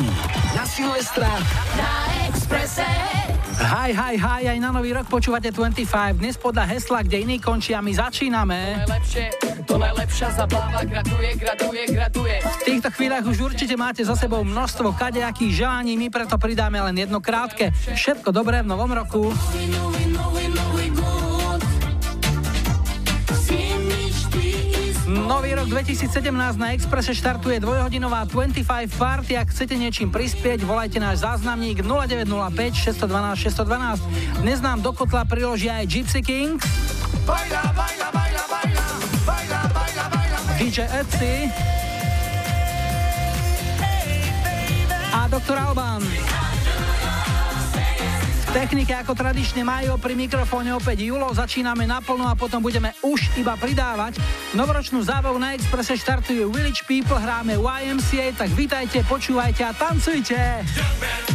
Lucky. Na Silvestra. Na Expresse. Hi, hi, hi, aj na nový rok počúvate 25. Dnes podľa hesla, kde iní končia, my začíname. To najlepšie, to najlepšia zabáva, gratuje, gratuje, gratuje. V týchto chvíľach už určite máte za sebou množstvo kadejakých želaní, my preto pridáme len jedno krátke. Všetko dobré v novom roku. Nový rok 2017 na Expresse štartuje dvojhodinová 25 party. Ak chcete niečím prispieť, volajte náš záznamník 0905 612 612. Dnes nám do kotla priložia aj Gypsy Kings, DJ Etsy a Dr. Alban technike ako tradične majú pri mikrofóne opäť Julo, začíname naplno a potom budeme už iba pridávať. Novoročnú zábavu na Expresse štartujú Village People, hráme YMCA, tak vítajte, počúvajte a tancujte! Young man,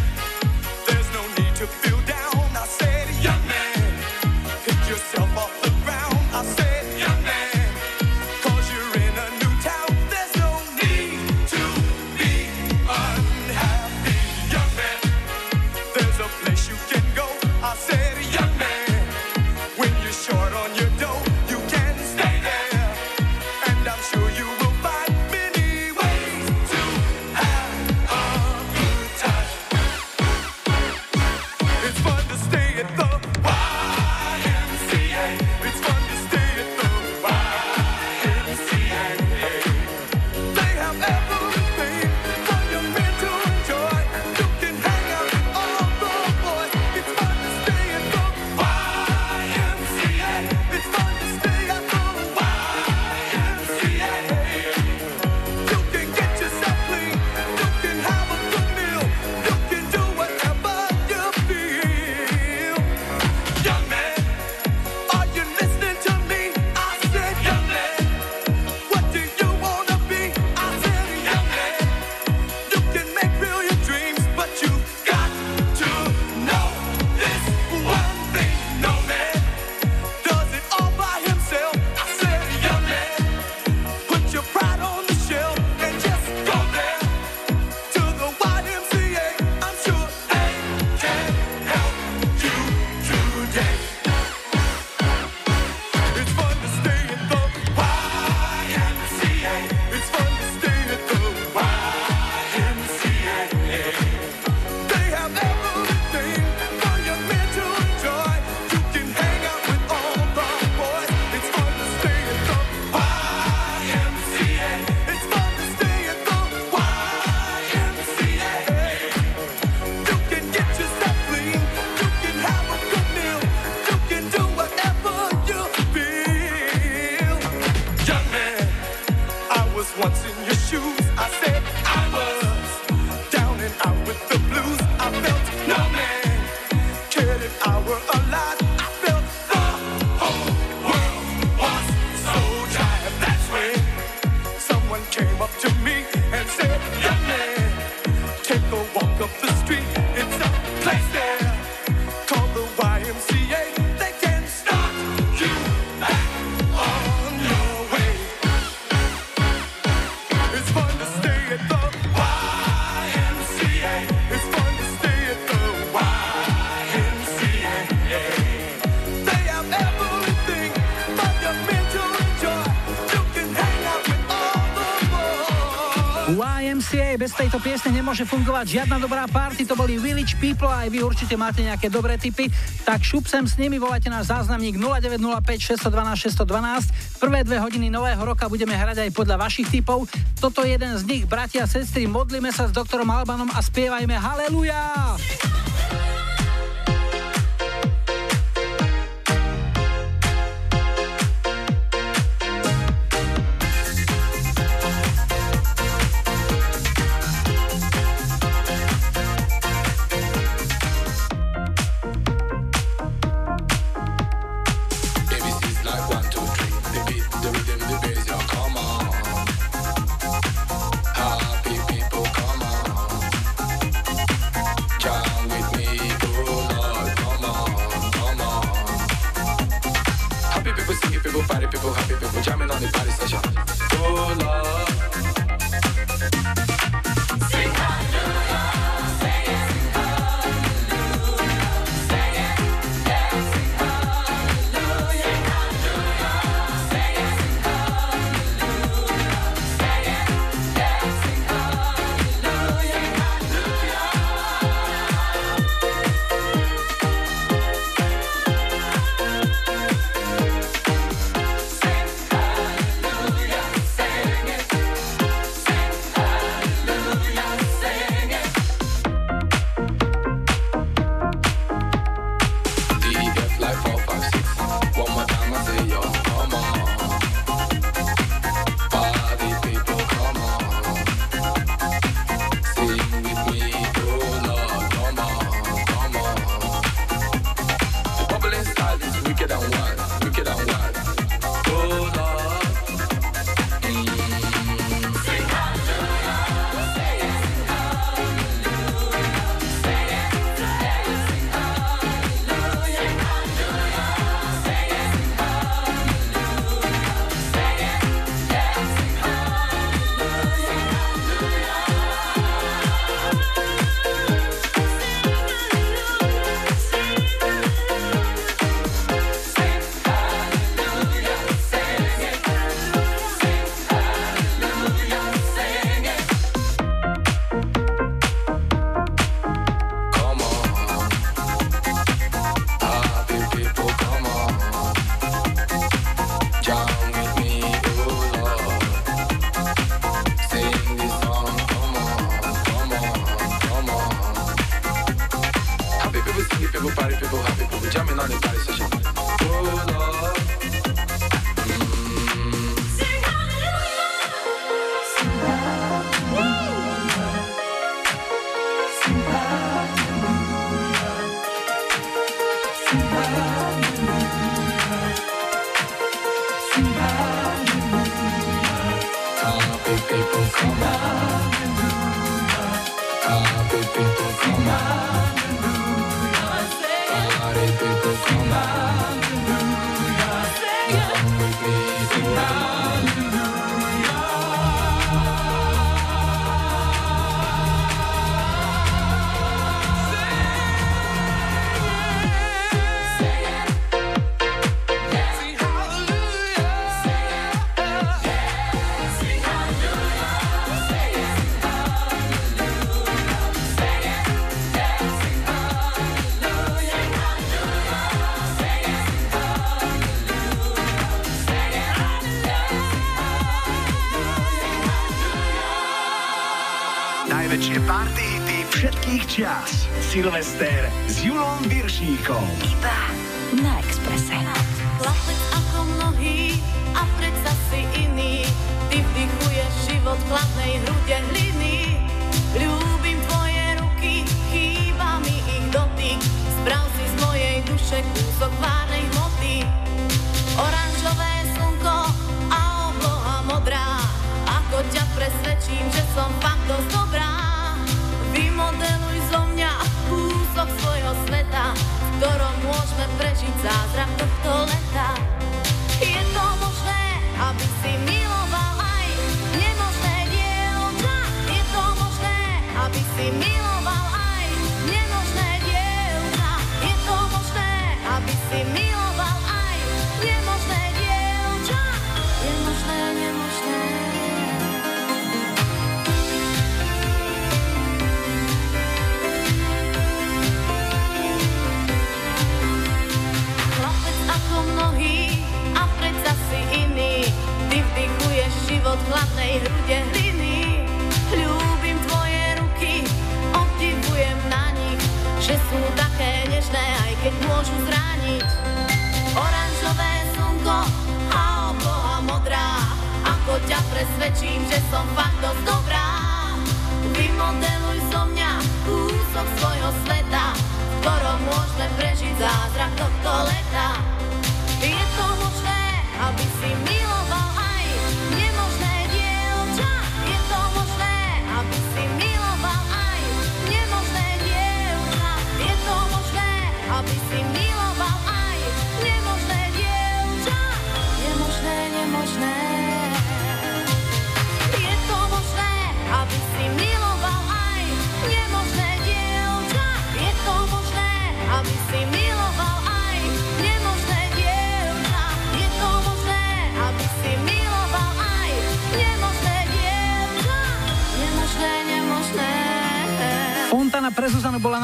nemôže fungovať žiadna dobrá party, to boli Village People a aj vy určite máte nejaké dobré tipy, tak šup sem s nimi, volajte náš záznamník 0905 612 612. Prvé dve hodiny nového roka budeme hrať aj podľa vašich tipov. Toto je jeden z nich, bratia a sestry, modlíme sa s doktorom Albanom a spievajme Haleluja!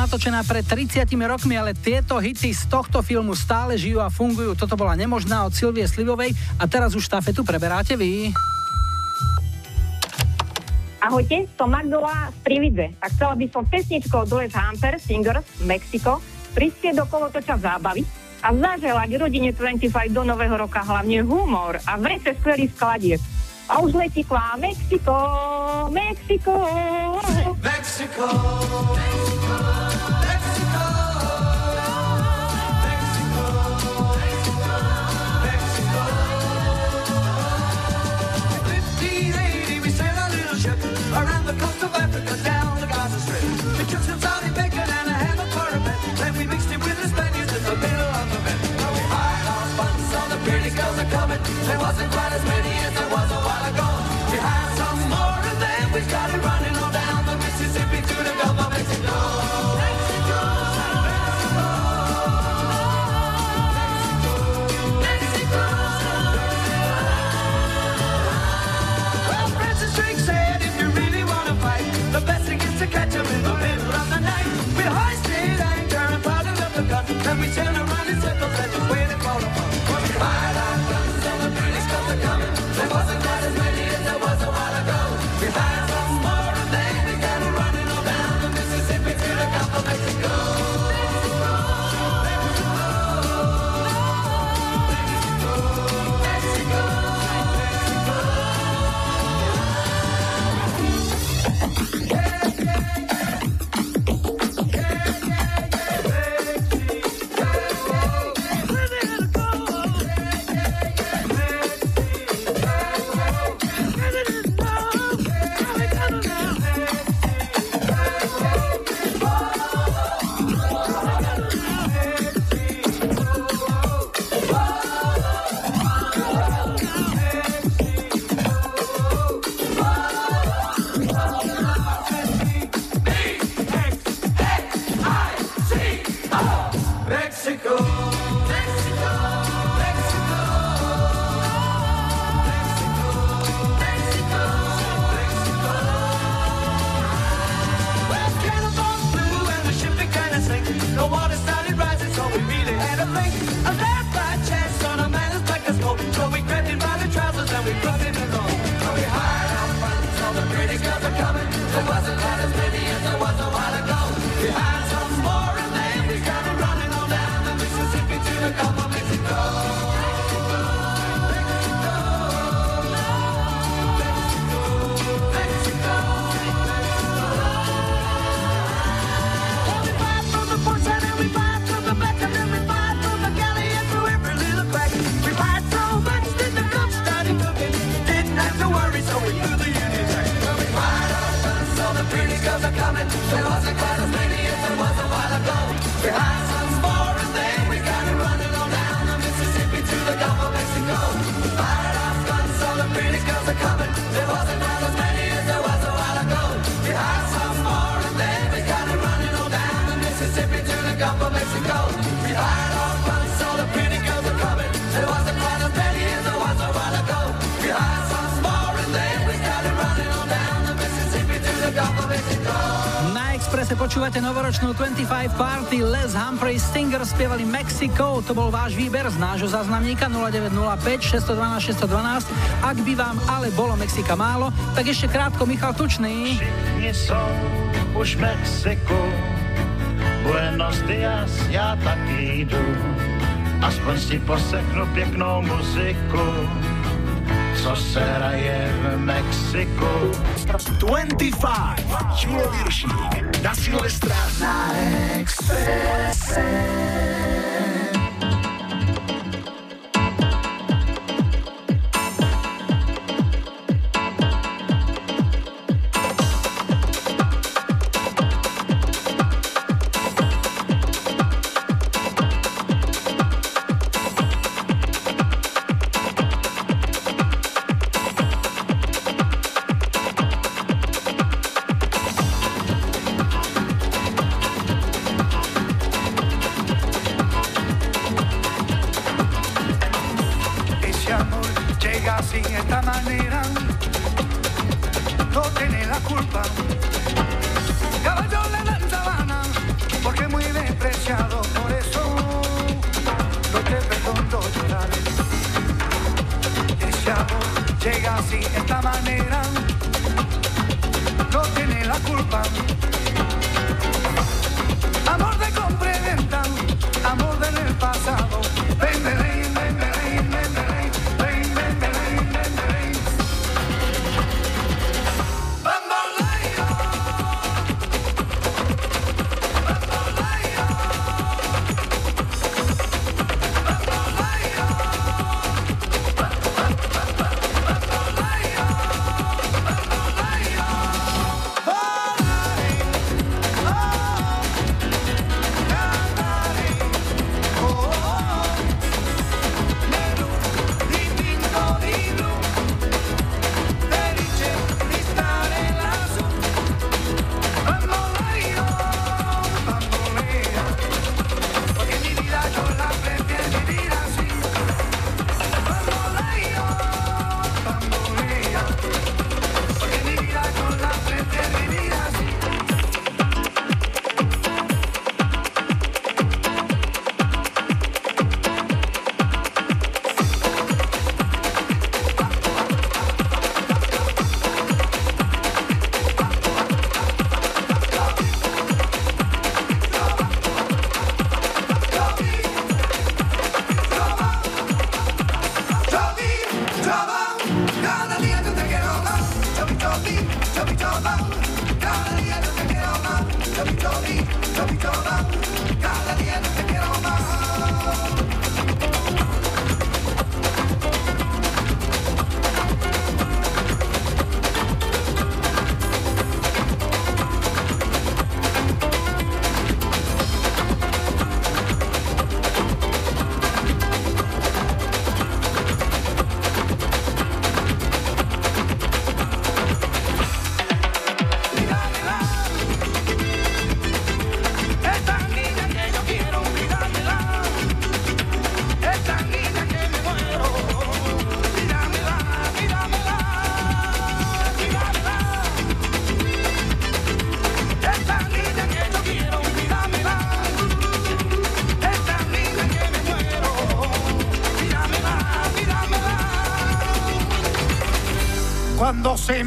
bola natočená pred 30 rokmi, ale tieto hity z tohto filmu stále žijú a fungujú. Toto bola nemožná od Silvie Slivovej a teraz už štafetu preberáte vy. Ahojte, som Magdola z Prividze a chcela by som pesničkou duet Hamper Singers Mexico prispieť do kolotoča zábavy a zaželať rodine 25 do nového roka hlavne humor a vrece skvelých skladieb. A už letí k Mexiko, Mexiko. Mexico, Mexico. the coast of Africa down the Gaza Strip. They took some Saudi bacon 25 Party Les Humphrey Stinger spievali Mexico. To bol váš výber z nášho záznamníka 0905 612 612. Ak by vám ale bolo Mexika málo, tak ešte krátko Michal Tučný. Všichni jsou už Mexiku, Buenos dias, já taky jdu. Aspoň si poseknu pěknou muziku co se hraje v Mexiku. 25, Julo Viršík, na Silvestra na Expresse.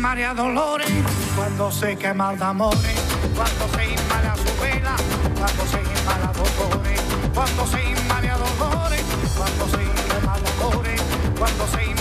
Marea dolores, cuando se quema el amores, cuando se inmala su vela, cuando se inmala dolores, cuando se inmala dolores, cuando se quema dolores, cuando se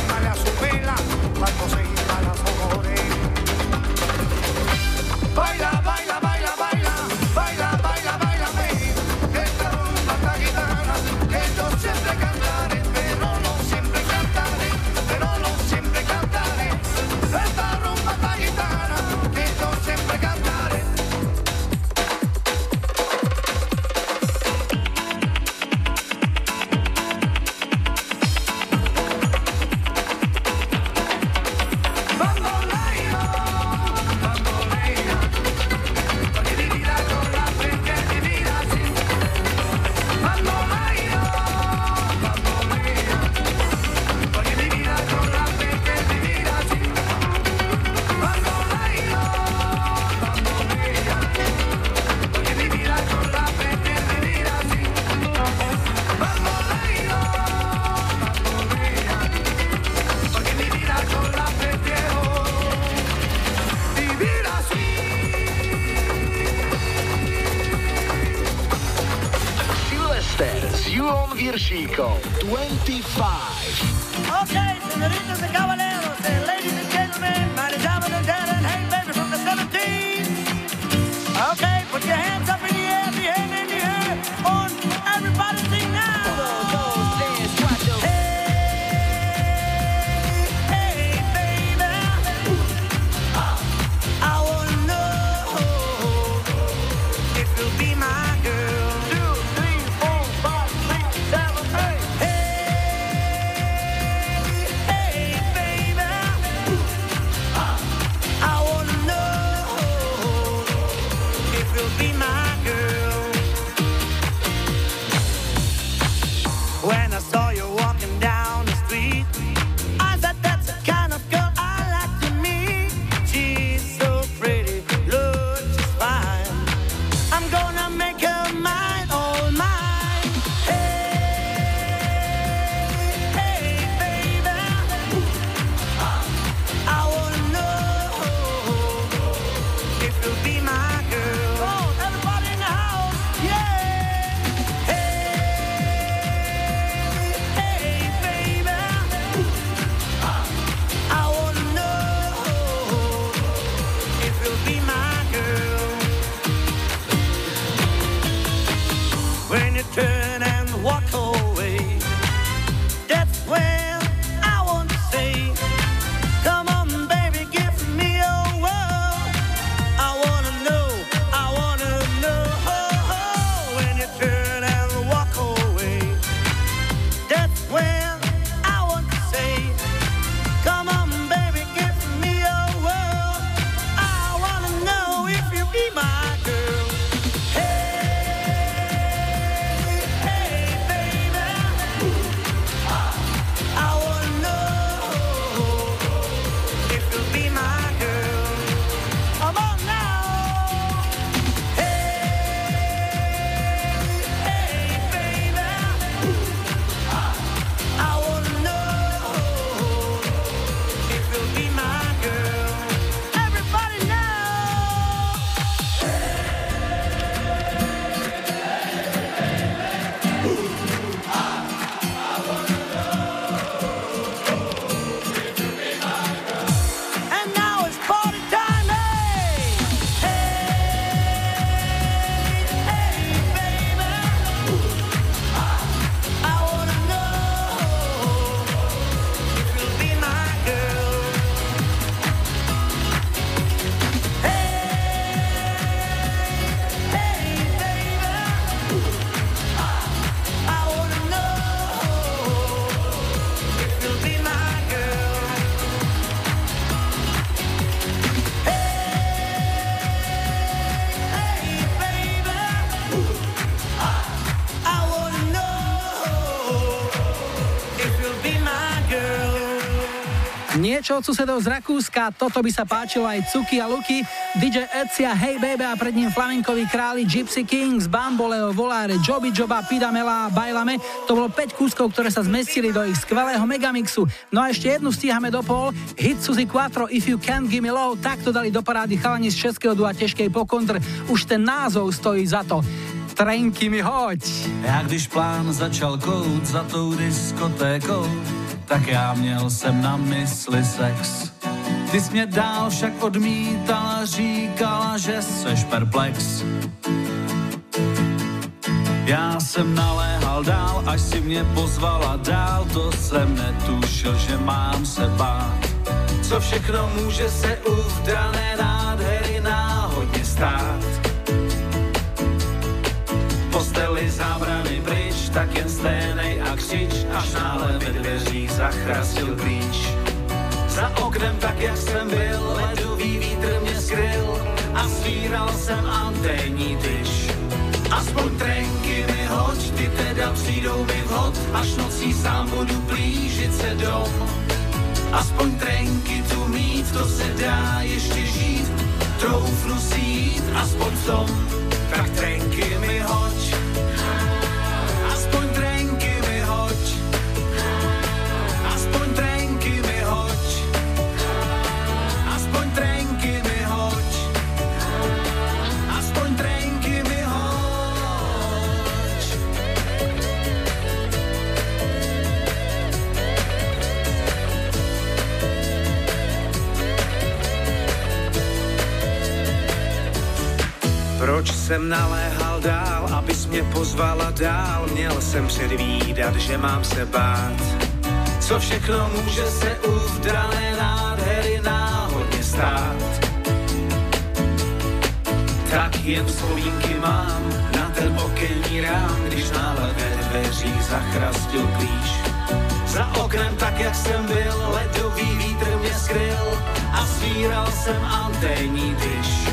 Niečo od susedov z Rakúska, toto by sa páčilo aj Cuky a Luky, DJ Ecia, Hey Baby a pred ním flamenkoví králi Gypsy Kings, Bamboleo, Volare, Joby Joba, Pidamela a Bailame. To bolo 5 kúskov, ktoré sa zmestili do ich skvelého megamixu. No a ešte jednu stíhame do pol. Hit Suzy Quattro, If You Can't Give Me Low, takto dali do parády chalani z českého dua Težkej pokontr. Už ten názov stojí za to. Trenky mi hoď. Já když plán začal kout za tou diskotékou, tak já měl jsem na mysli sex. Ty jsi mě dál však odmítala, říkala, že seš perplex. Já jsem naléhal dál, až si mě pozvala dál, to jsem netušil, že mám se bát. Co všechno může se u vdané nádhery náhodně stát. Posteli zábrany pryč, tak jen sténej křič, až náhle ve dveřích zachrastil klíč. Za oknem tak, jak jsem byl, ledový vítr mě skryl a svíral jsem anténní tyč. Aspoň trenky mi hoď, ty teda přijdou mi vhod, až nocí sám budu plížit se dom. Aspoň trenky tu mít, to se dá ještě žít, troufnu si jít, aspoň v tom, tak trenky mi hoď. Jsem naléhal dál, abys mě pozvala dál. Měl jsem předvídat, že mám se bát. Co všechno může se u vdané nádhery náhodně stát. Tak jen vzpomínky mám na ten okenní rám, když náhle ve dveří zachrastil klíč. Za oknem tak, jak jsem byl, ledový vítr mě skryl a svíral jsem anténní tyž.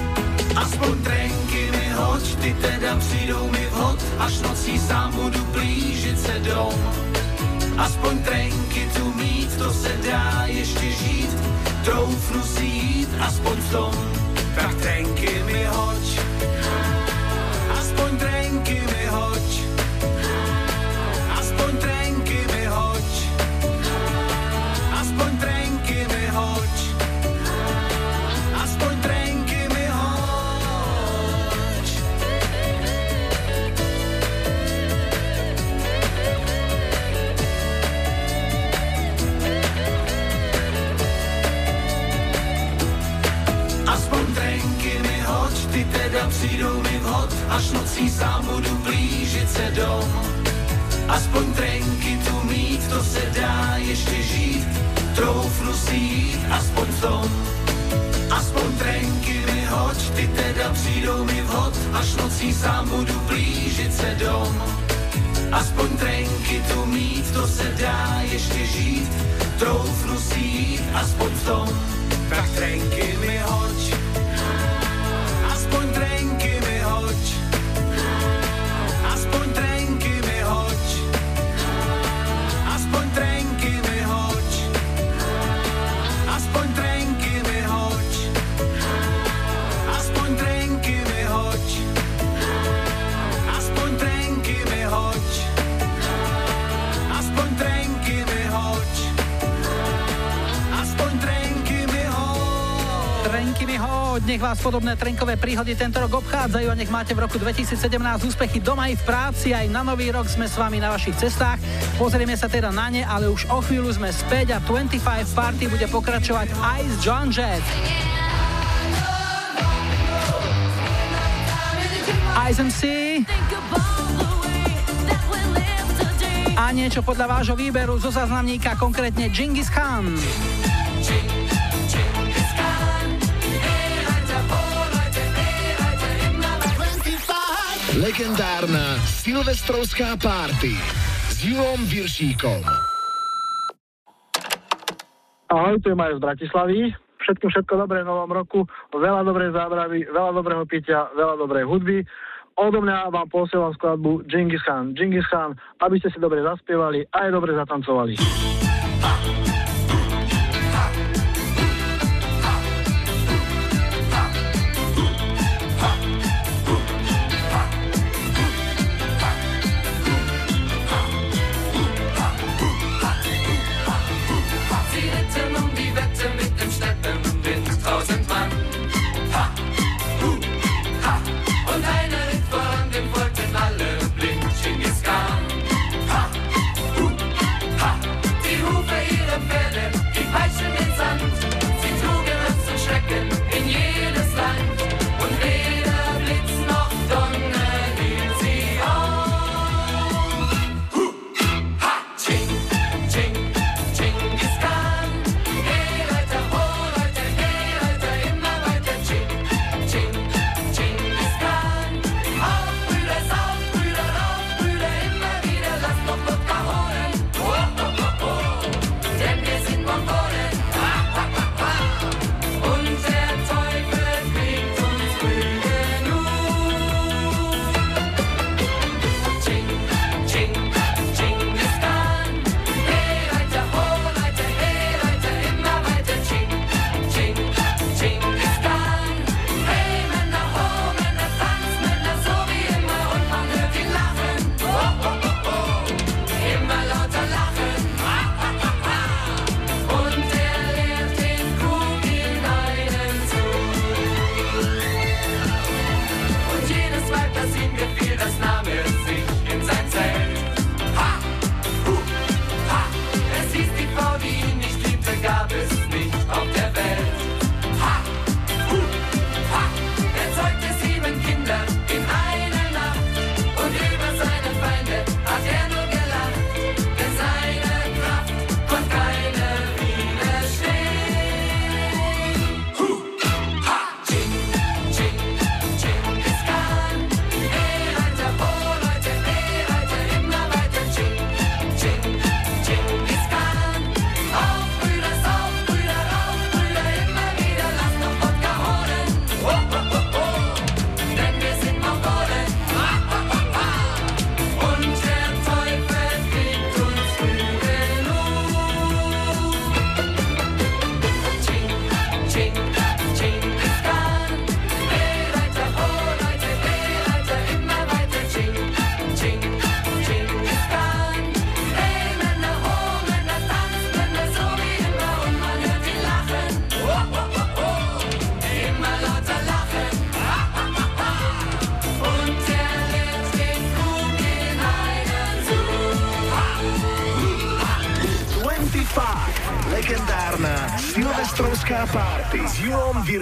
Aspoň trenky mi hoď, ty teda přijdou mi vhod, až nocí sám budu blížit se dom. Aspoň trenky tu mít, to se dá ještě žít, troufnu si jít, aspoň v tom, tak trenky mi hoď. Teda přijdou mi vhod, až nocí sám budu blížit se dom. Aspoň trenky tu mít, to se dá ještě žít, troufnu si jít, aspoň v tom. Aspoň trenky mi hoď, ty teda přijdou mi vhod, až nocí sám budu blížit se dom. Aspoň trenky tu mít, to se dá ještě žít, troufnu si jít, aspoň v tom. Tak trenky mi hoď, nech vás podobné trenkové príhody tento rok obchádzajú a nech máte v roku 2017 úspechy doma aj v práci, aj na nový rok sme s vami na vašich cestách. Pozrieme sa teda na ne, ale už o chvíľu sme späť a 25 Party bude pokračovať aj s John Jett. MC a niečo podľa vášho výberu zo záznamníka, konkrétne Genghis Khan. Legendárna silvestrovská párty s Julom Viršíkom. Ahoj, tu je Majo z Bratislavy. Všetkým všetko dobré v novom roku, veľa dobrej zábravy, veľa dobrého pitia, veľa dobrej hudby. Odo mňa vám posielam skladbu Genghis Khan. Genghis Khan, aby ste si dobre zaspievali a aj dobre zatancovali. Sie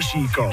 Julom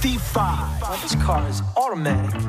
25. Well, this car is automatic,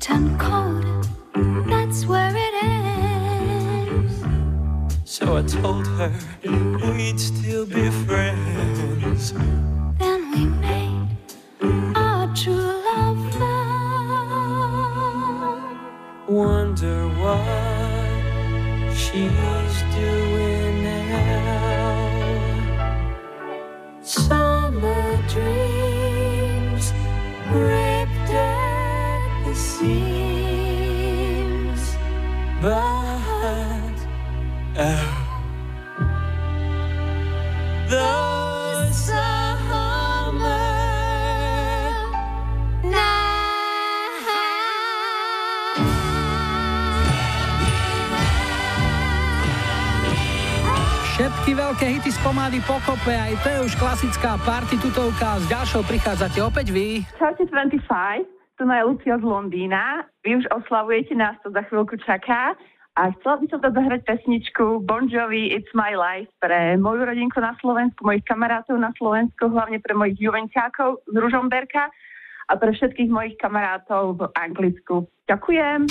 turn cold. That's where it ends. So I told her we'd still be friends. Then we made our true love. Love. Wonder what she. hity z pomády pokope, aj to je už klasická party tutovka. S ďalšou prichádzate opäť vy. Čaute 25, tu je Lucia z Londýna. Vy už oslavujete, nás to za chvíľku čaká. A chcela by som to zahrať pesničku Bon Jovi It's My Life pre moju rodinku na Slovensku, mojich kamarátov na Slovensku, hlavne pre mojich juvenčákov z Ružomberka a pre všetkých mojich kamarátov v Anglicku. Ďakujem.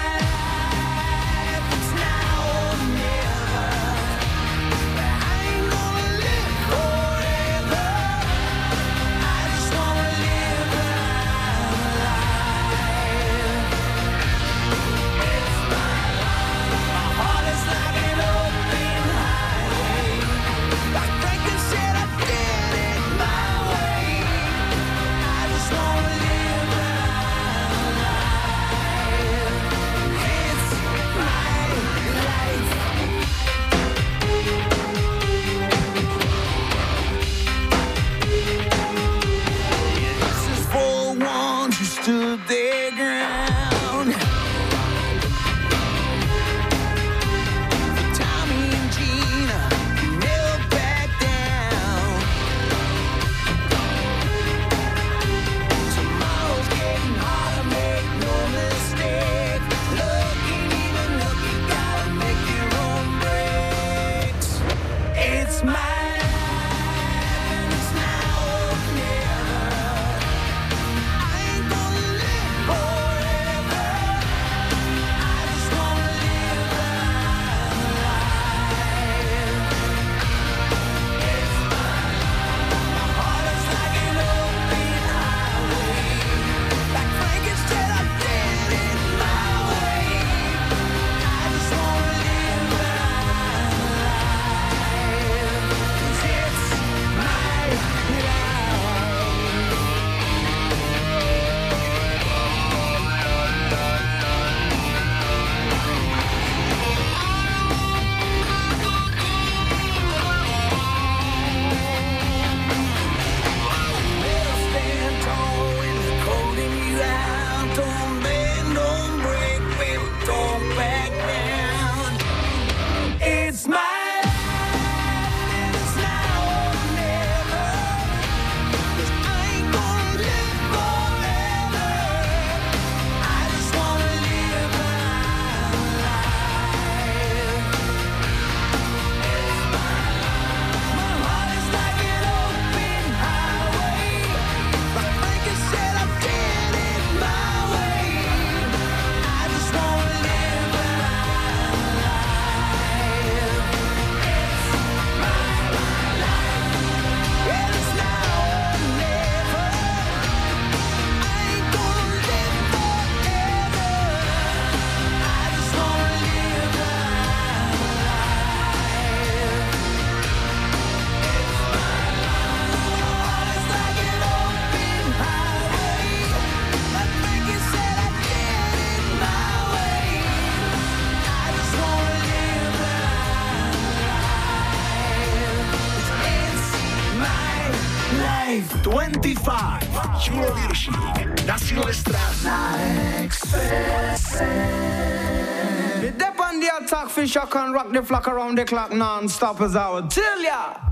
shock and rock the flock around the clock non-stop as I would tell ya.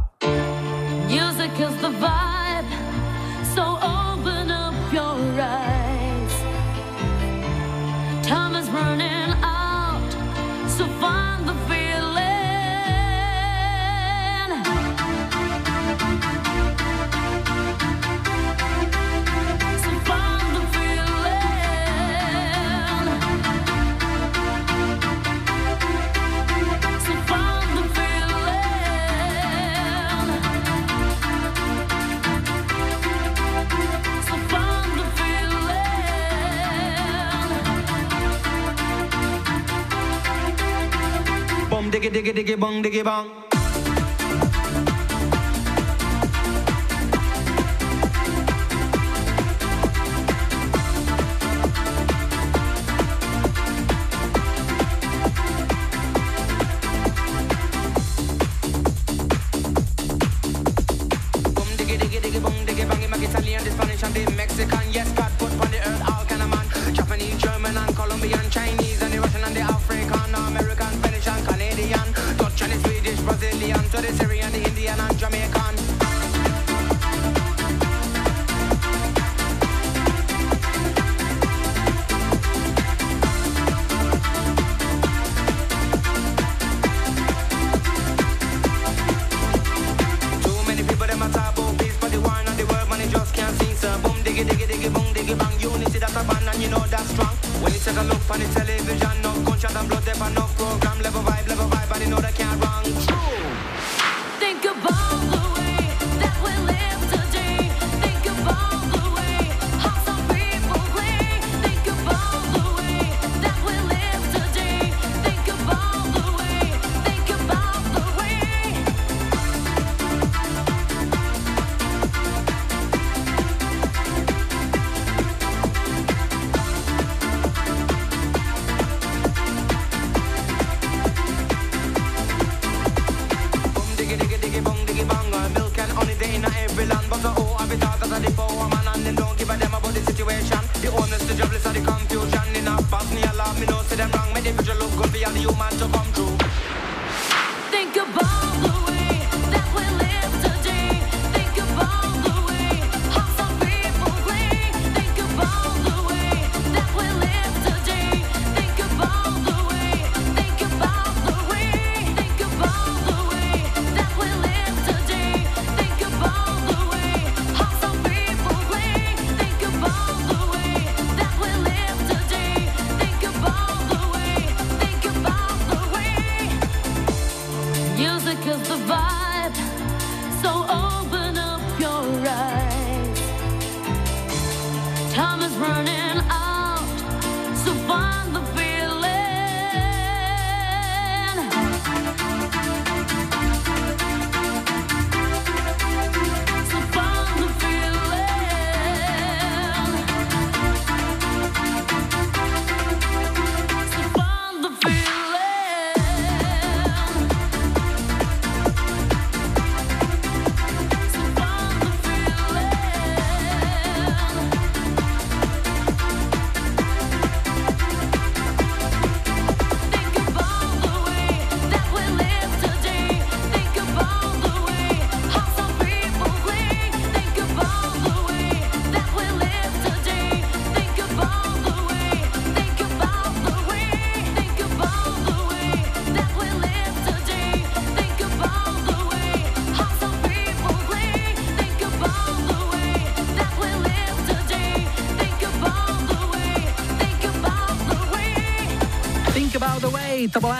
diggy bong diggy bong.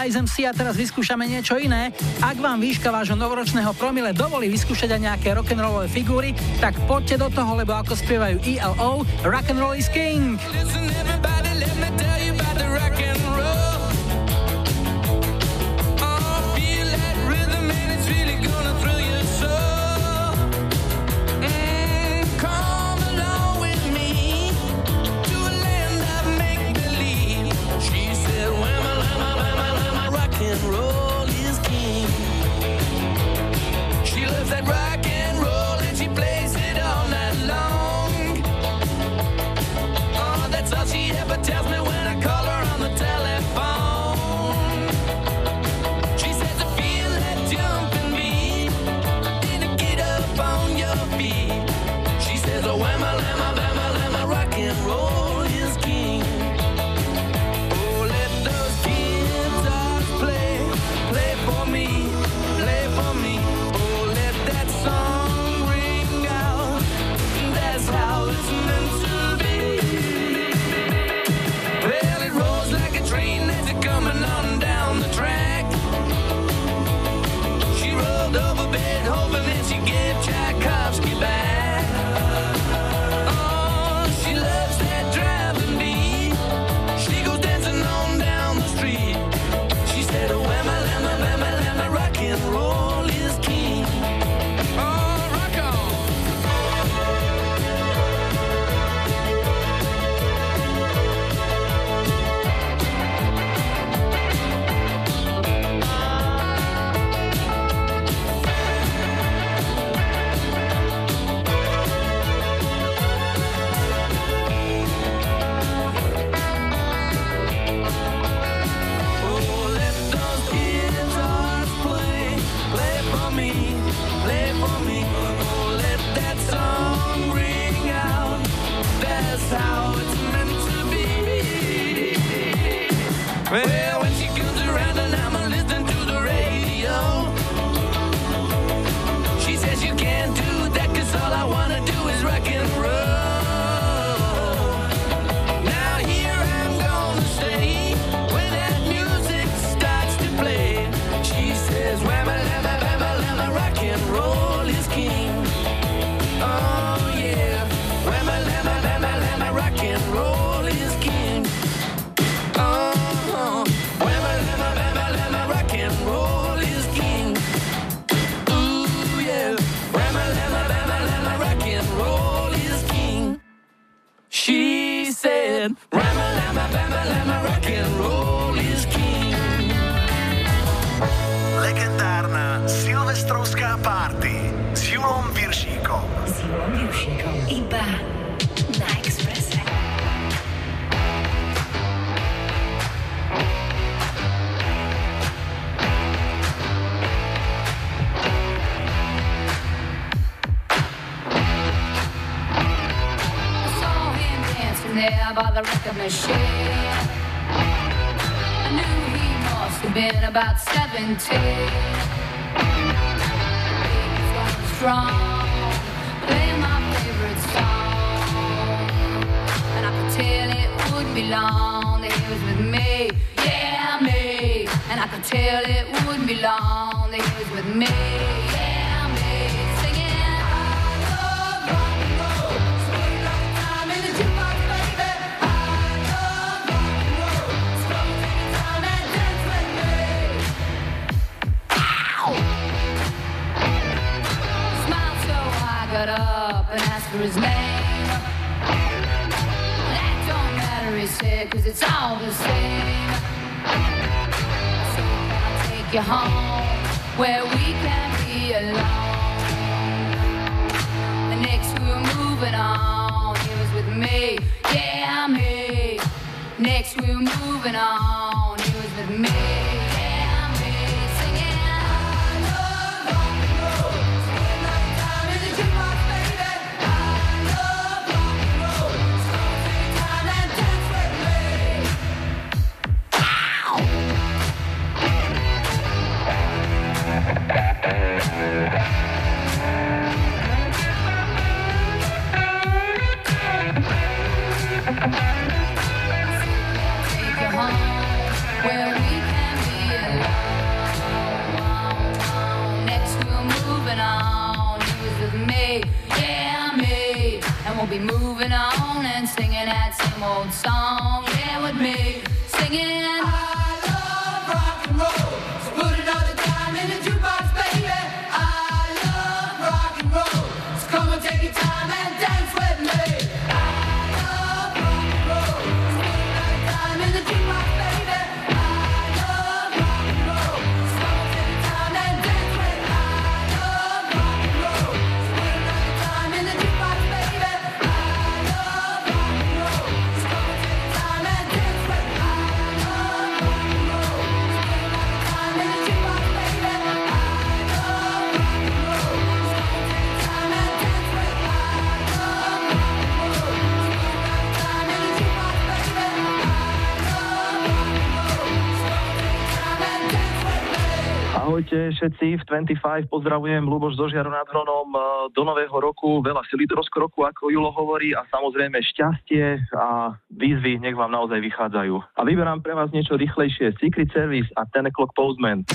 Rise MC a teraz vyskúšame niečo iné. Ak vám výška vášho novoročného promile dovolí vyskúšať aj nejaké rock'n'rollové figúry, tak poďte do toho, lebo ako spievajú ELO, rock'n'roll is king. všetci v 25. Pozdravujem Luboš zo Žiaru nad Hronom e, do nového roku. Veľa sily do rozkroku, ako Julo hovorí a samozrejme šťastie a výzvy nech vám naozaj vychádzajú. A vyberám pre vás niečo rýchlejšie. Secret Service a ten o'clock Postman.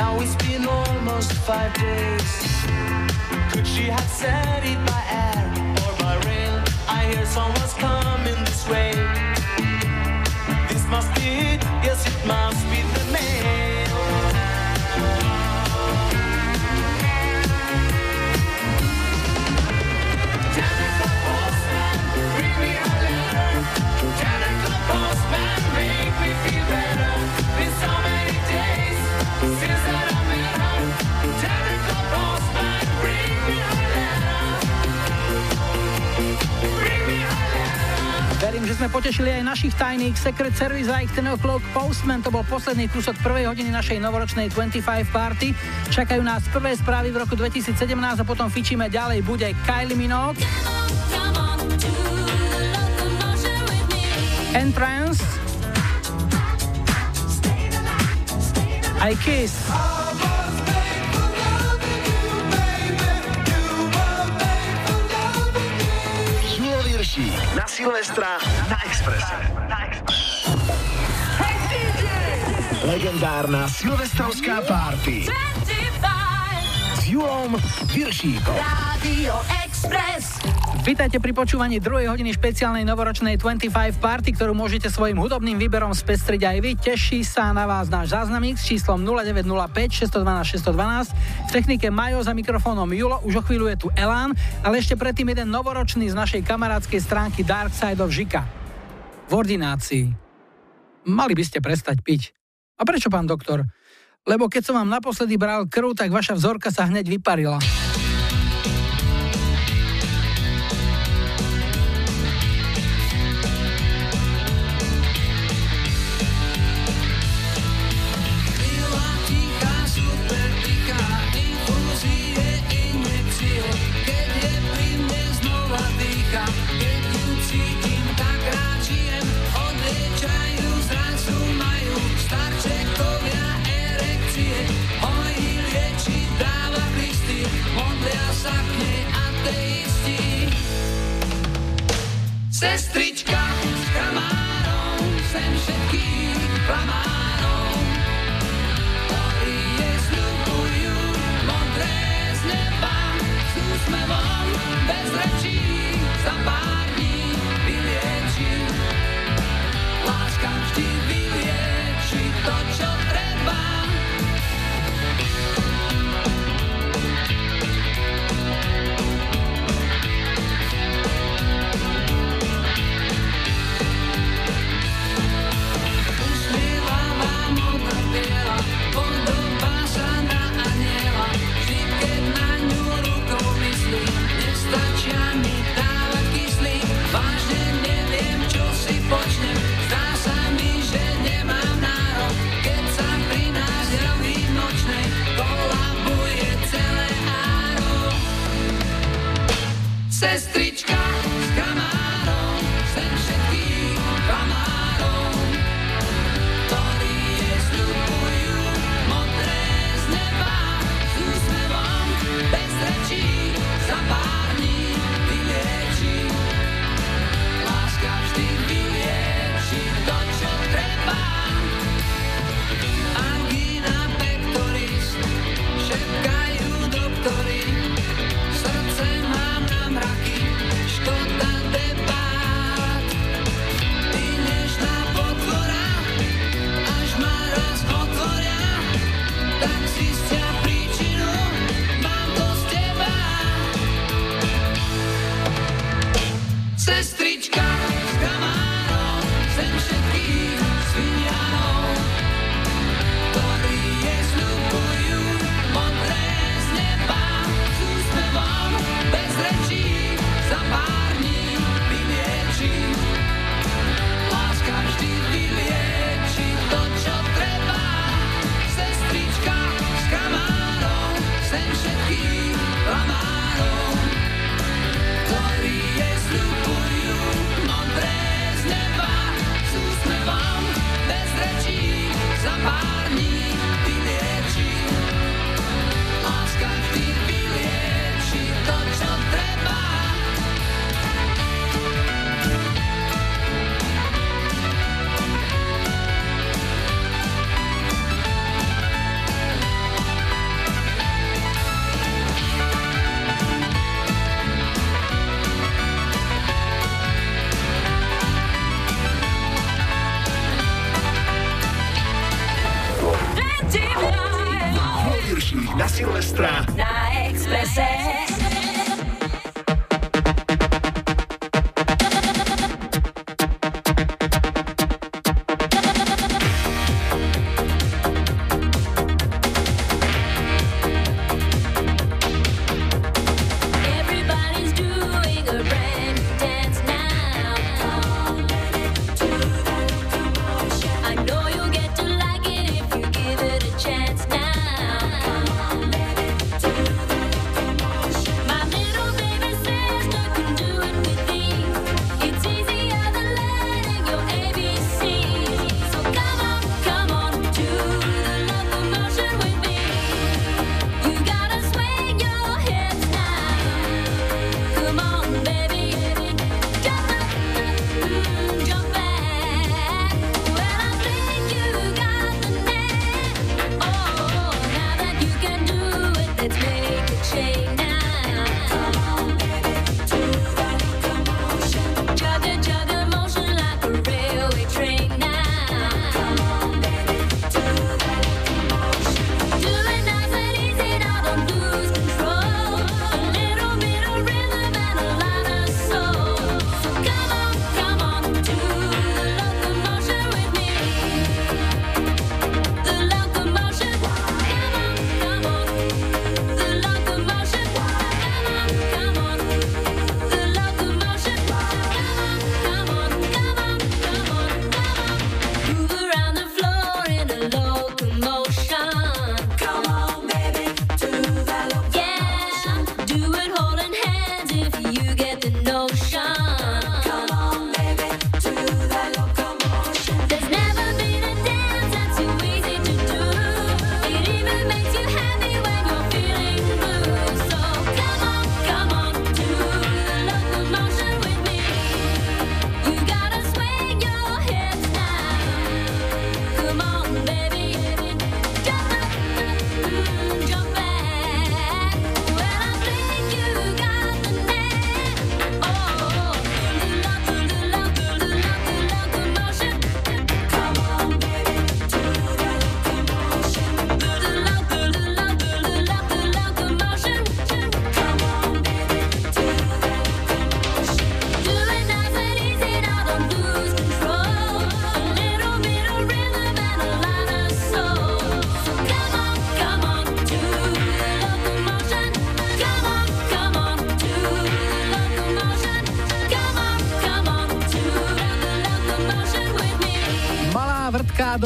Now it's been almost five days. Could she have said it by air or by rail? I hear someone's coming this way. This must be it, yes, it must be the mail. Že sme potešili aj našich tajných Secret Service a ich 10 o'clock Postman. To bol posledný kúsok prvej hodiny našej novoročnej 25 party. Čakajú nás prvé správy v roku 2017 a potom fičíme ďalej. Bude Kylie Minogue, Entrance, aj Kiss. Viršík na Silvestra na Exprese. Legendárna silvestrovská party s Julom Viršíkom. Rádio Express. Vítajte pri počúvaní druhej hodiny špeciálnej novoročnej 25 party, ktorú môžete svojim hudobným výberom spestriť aj vy. Teší sa na vás náš záznamík s číslom 0905 612 612. V technike Majo za mikrofónom Julo, už o chvíľu je tu Elán, ale ešte predtým jeden novoročný z našej kamarádskej stránky Dark Side of Žika. V ordinácii. Mali by ste prestať piť. A prečo, pán doktor? Lebo keď som vám naposledy bral krv, tak vaša vzorka sa hneď vyparila.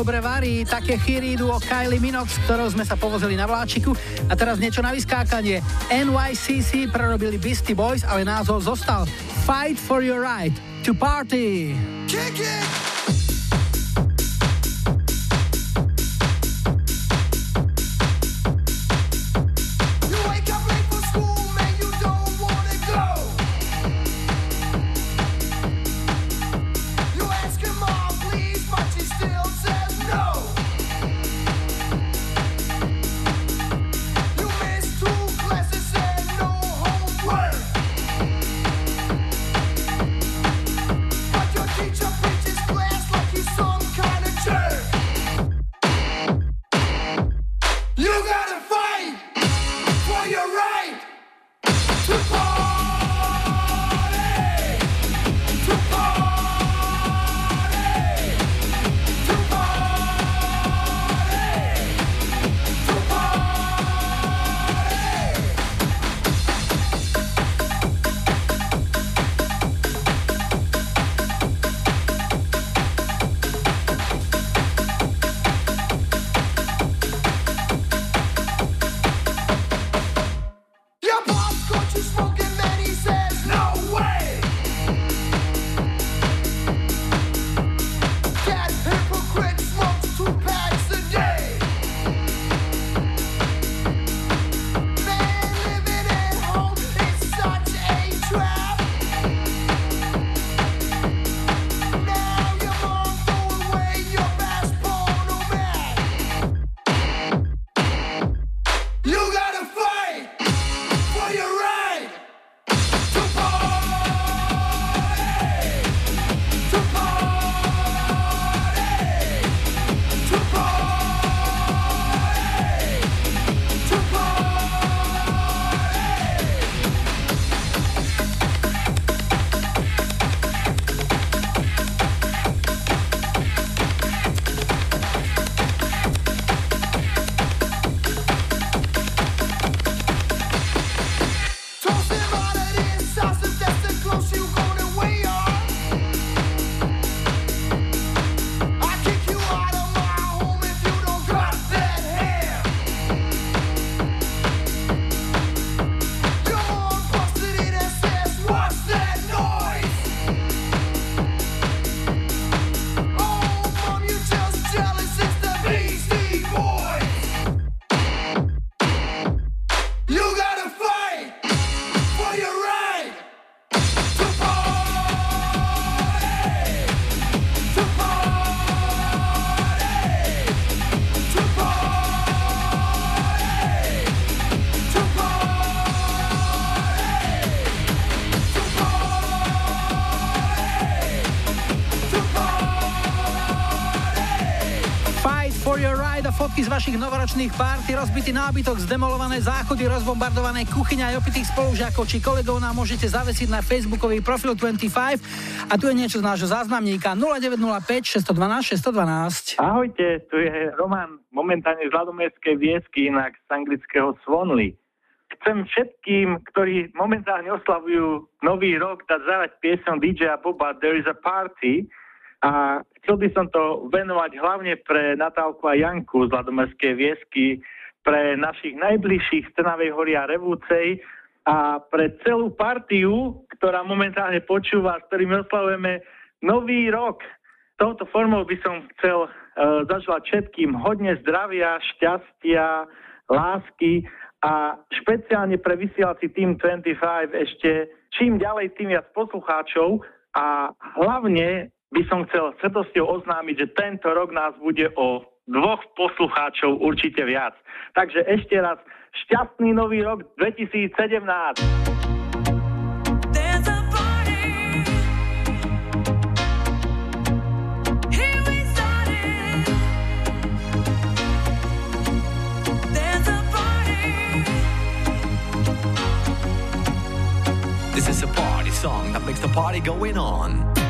dobre varí, také chyry idú o Kylie Minox, ktorou sme sa povozili na vláčiku a teraz niečo na vyskákanie. NYCC prerobili Beastie Boys, ale názov zostal Fight for your right to party. Kick it! Vašich novoročných párty, rozbitý nábytok, zdemolované záchody, rozbombardované kuchyňa aj opitých spolužiakov či kolegov nám môžete zavesiť na facebookový profil 25 a tu je niečo z nášho záznamníka 0905 612 612. Ahojte, tu je Roman, momentálne z Ladomestskej viesky, inak z anglického Svonly. Chcem všetkým, ktorí momentálne oslavujú nový rok, dať zahrať piesňu DJ Boba There is a Party a chcel by som to venovať hlavne pre Natálku a Janku z Ladomestskej viesky, pre našich najbližších Trnavej hory a Revúcej a pre celú partiu, ktorá momentálne počúva, s ktorými oslavujeme nový rok. Touto formou by som chcel uh, zaželať všetkým hodne zdravia, šťastia, lásky a špeciálne pre vysielací Team 25 ešte čím ďalej, tým viac poslucháčov a hlavne by som chcel s hrdosťou oznámiť, že tento rok nás bude o dvoch poslucháčov určite viac. Takže ešte raz šťastný nový rok 2017. This is a party song that makes the party going on.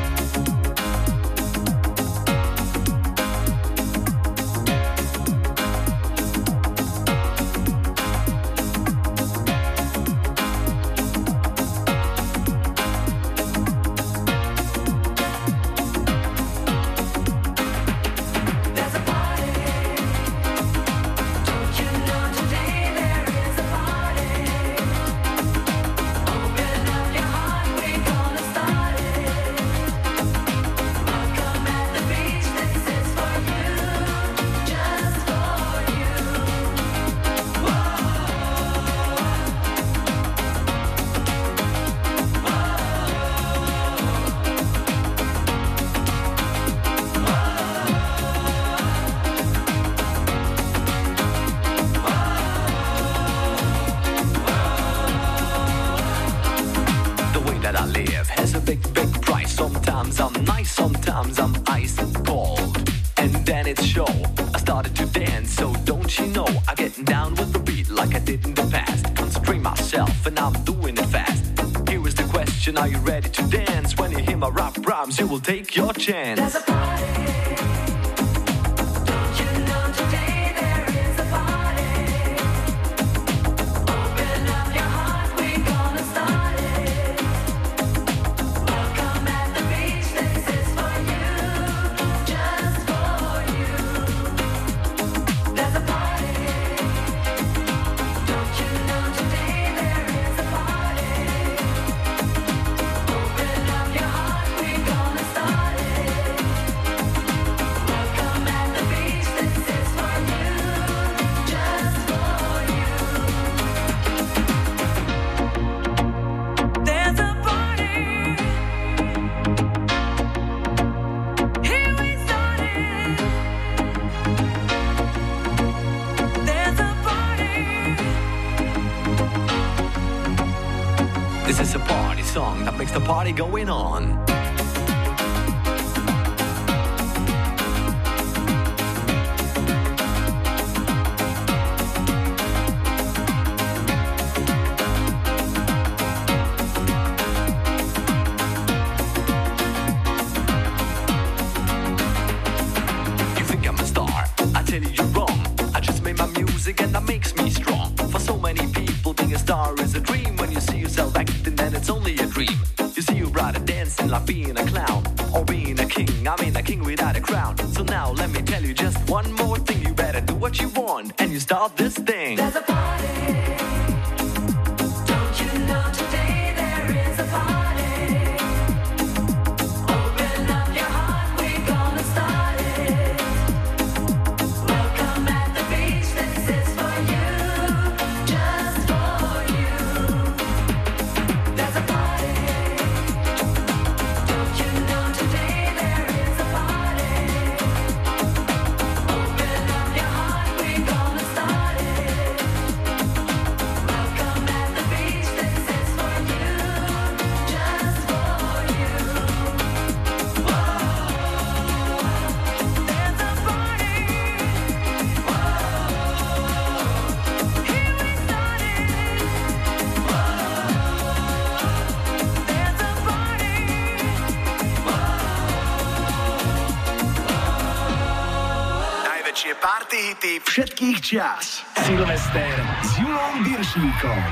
všetkých čias. Silvester s Julom Viršníkom.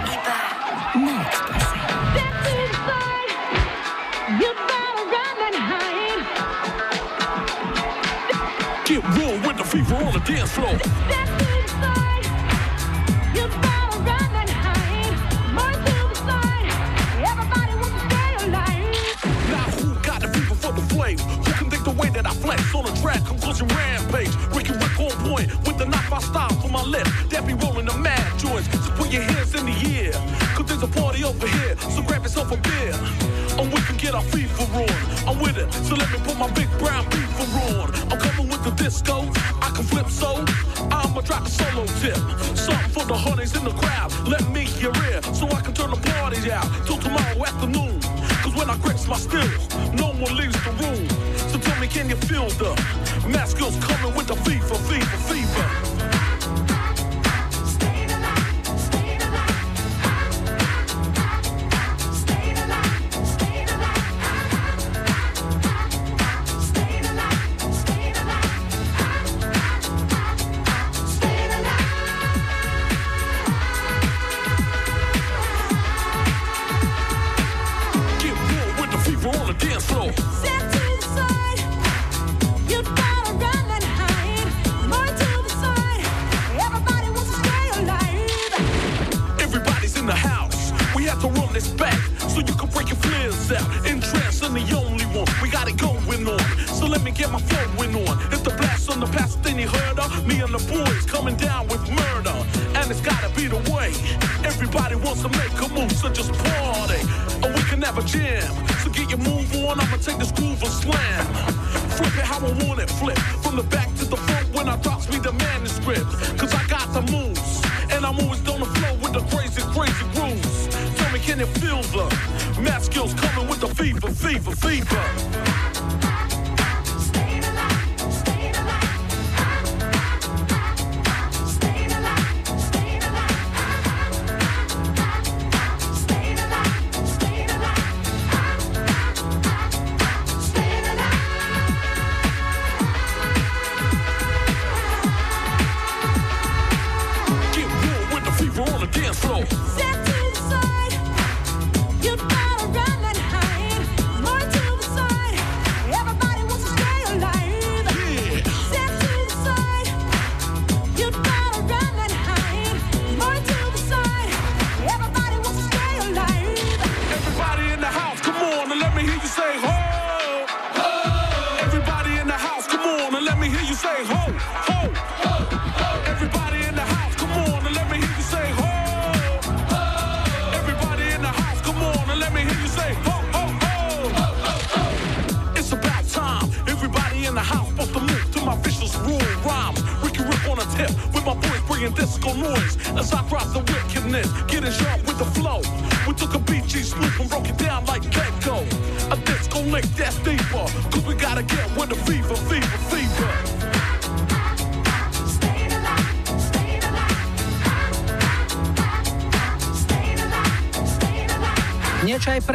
Iba na Expresse. Get real with the fever on the dance floor. So let me put my big breath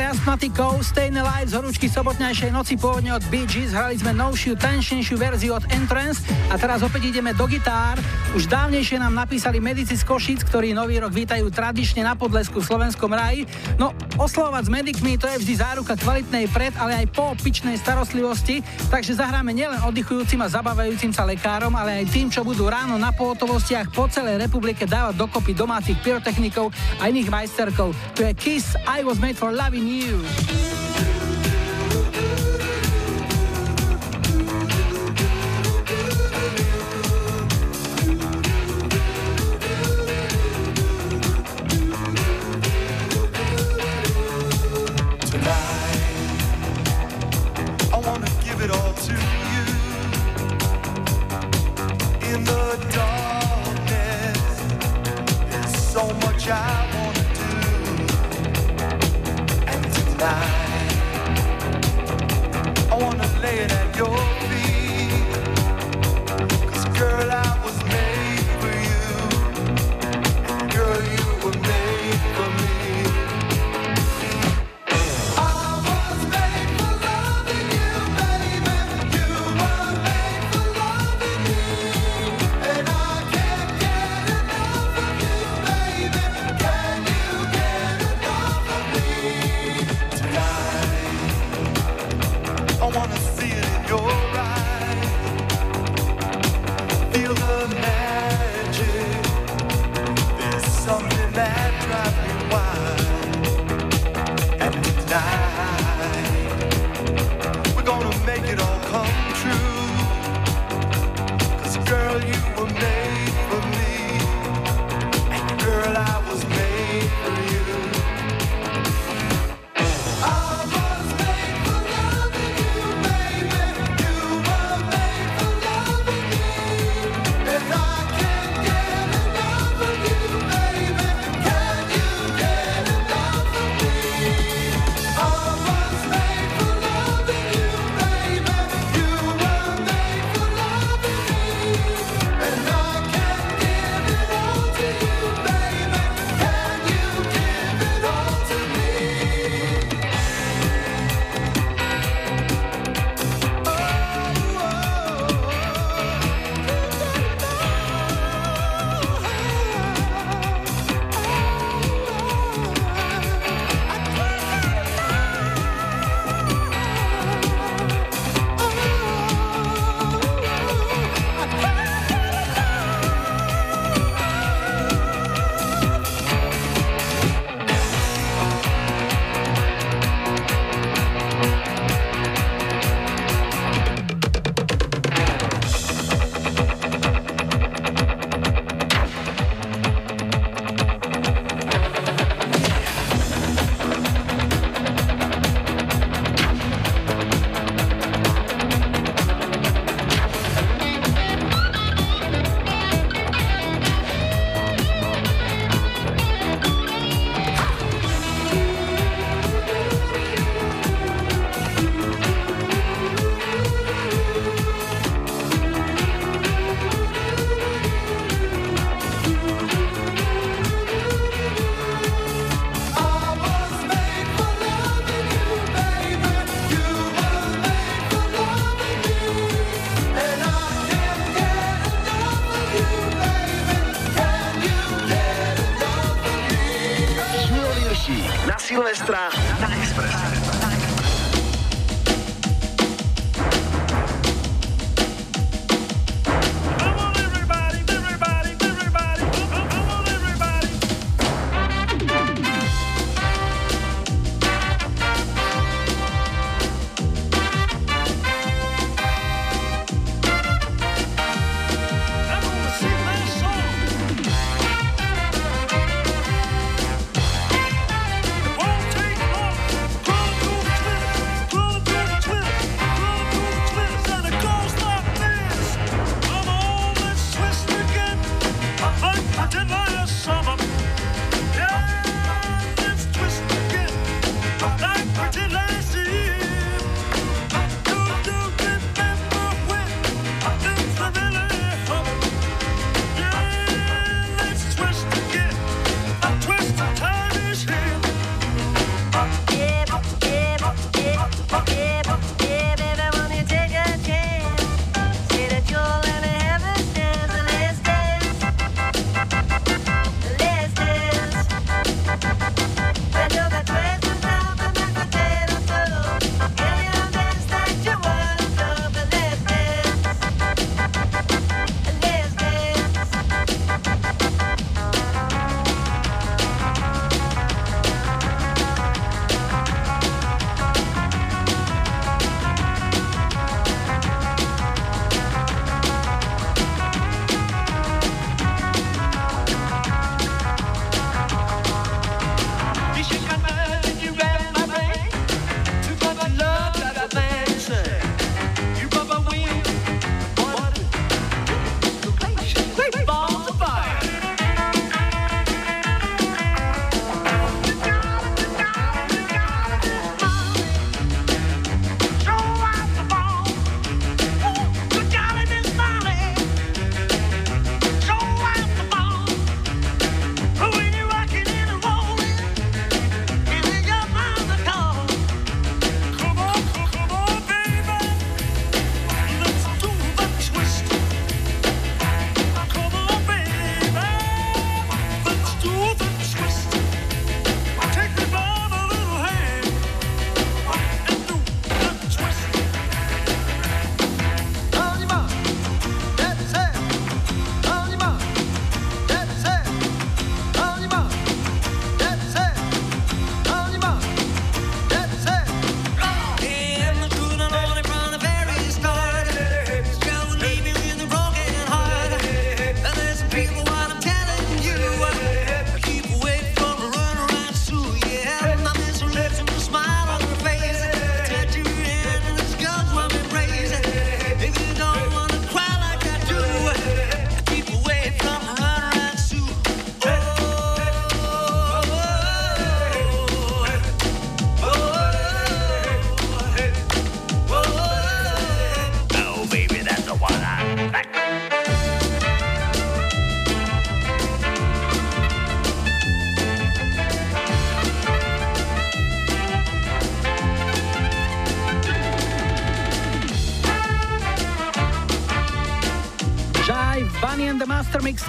Miasmatikov, Stay in Light z horúčky sobotnejšej noci pôvodne od Bee Gees, hrali sme novšiu, tančnejšiu verziu od Entrance a teraz opäť ideme do gitár. Už dávnejšie nám napísali medici z Košic, ktorí nový rok vítajú tradične na podlesku v slovenskom raji. No, Oslovovať s medikmi to je vždy záruka kvalitnej pred, ale aj po opičnej starostlivosti, takže zahráme nielen oddychujúcim a zabávajúcim sa lekárom, ale aj tým, čo budú ráno na pohotovostiach po celej republike dávať dokopy domácich pyrotechnikov a iných majsterkov. To je Kiss, I was made for loving you. tonight. I wanna lay it at your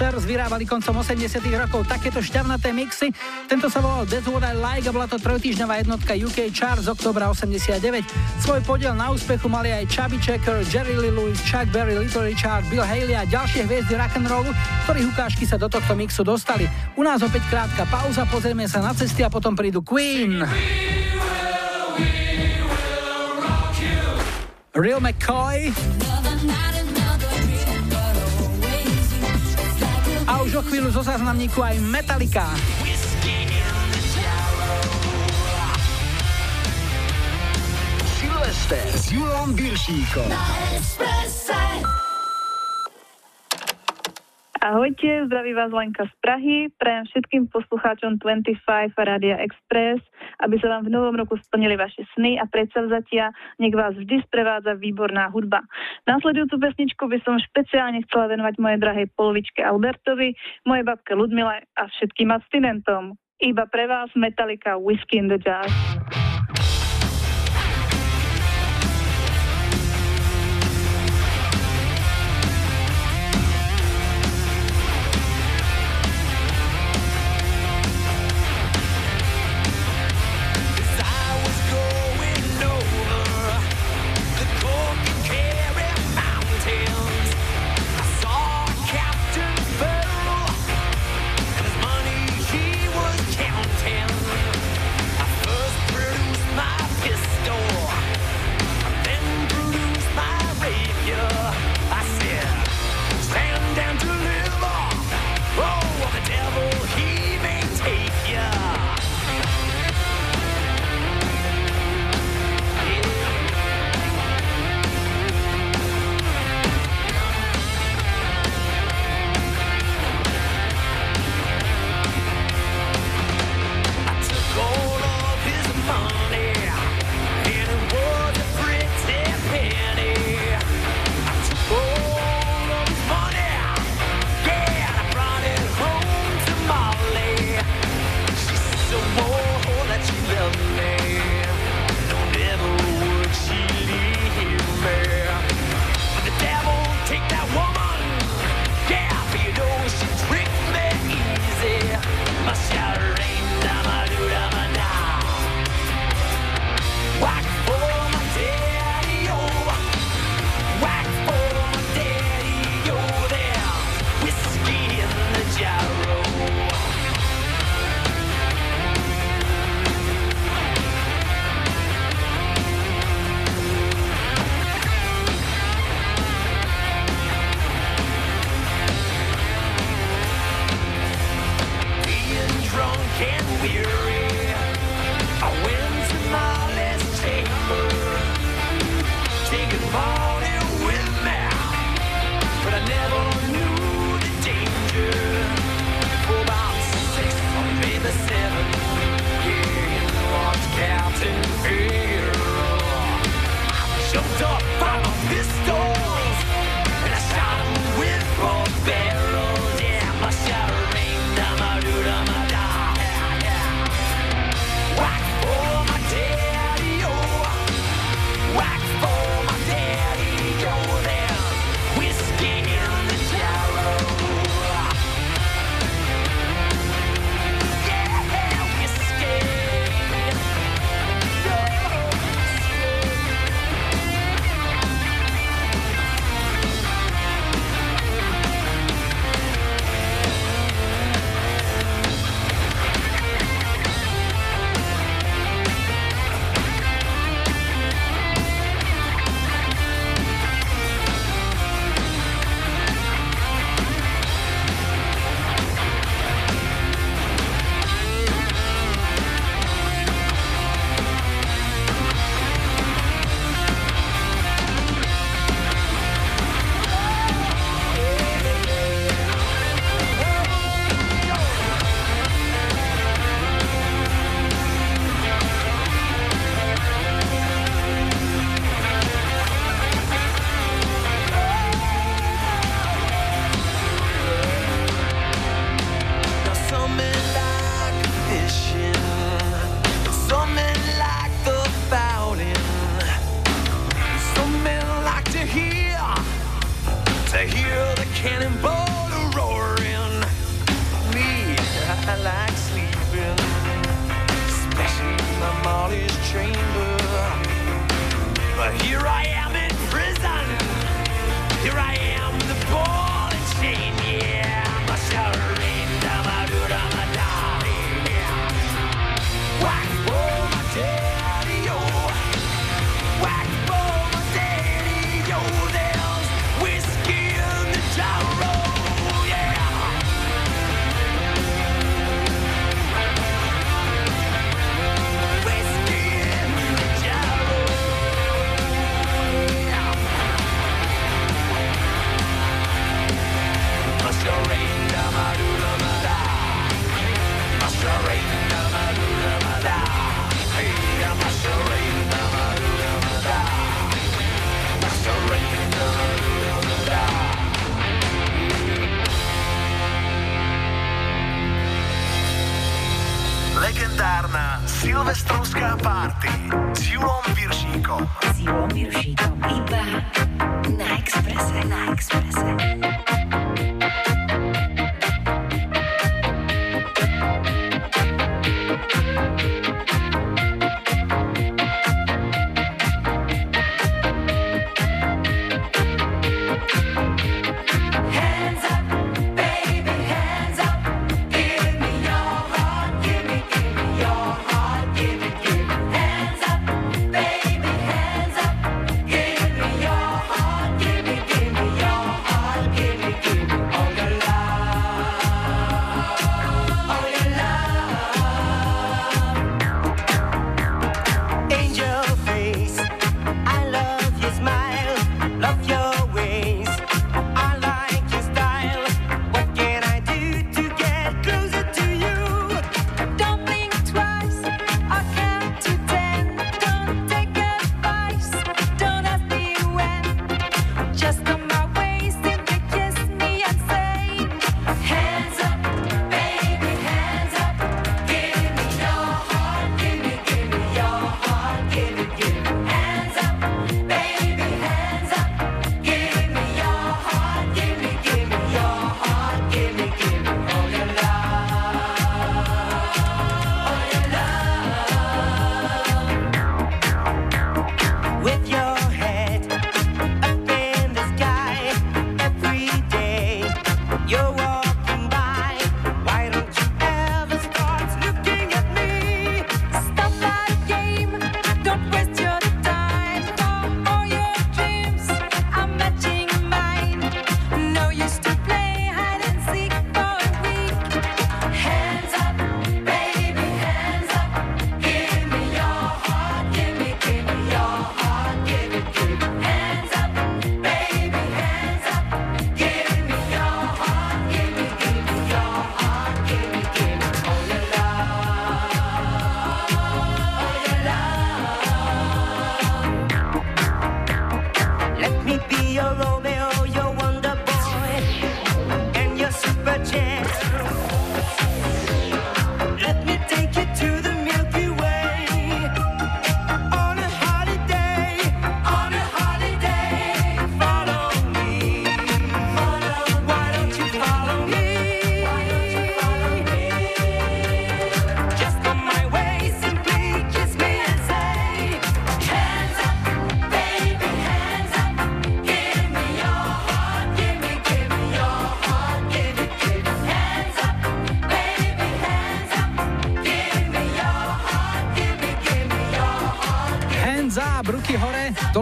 Mixers vyrábali koncom 80 rokov takéto šťavnaté mixy. Tento sa volal That's What I Like a bola to trojtýždňová jednotka UK Chart z oktobra 89. Svoj podiel na úspechu mali aj Chubby Checker, Jerry Lee Lewis, Chuck Berry, Little Richard, Bill Haley a ďalšie hviezdy rock'n'rollu, ktorých ukážky sa do tohto mixu dostali. U nás opäť krátka pauza, pozrieme sa na cesty a potom prídu Queen. Real McCoy. O chvíľu zo záznamníku aj Metallica. Silvester s Julom Biršíkom. Ahojte, zdraví vás Lenka z Prahy. Prajem všetkým poslucháčom 25 a Radia Express, aby sa vám v novom roku splnili vaše sny a predsavzatia. Nech vás vždy sprevádza výborná hudba. Nasledujúcu pesničku by som špeciálne chcela venovať mojej drahej polovičke Albertovi, mojej babke Ludmile a všetkým abstinentom. Iba pre vás Metallica Whiskey in the Jar.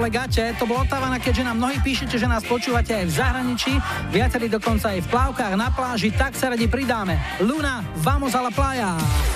gate. To bolo Otavana, keďže nám mnohí píšete, že nás počúvate aj v zahraničí, viacerí dokonca aj v plávkach na pláži, tak sa radi pridáme. Luna, vamos a la playa!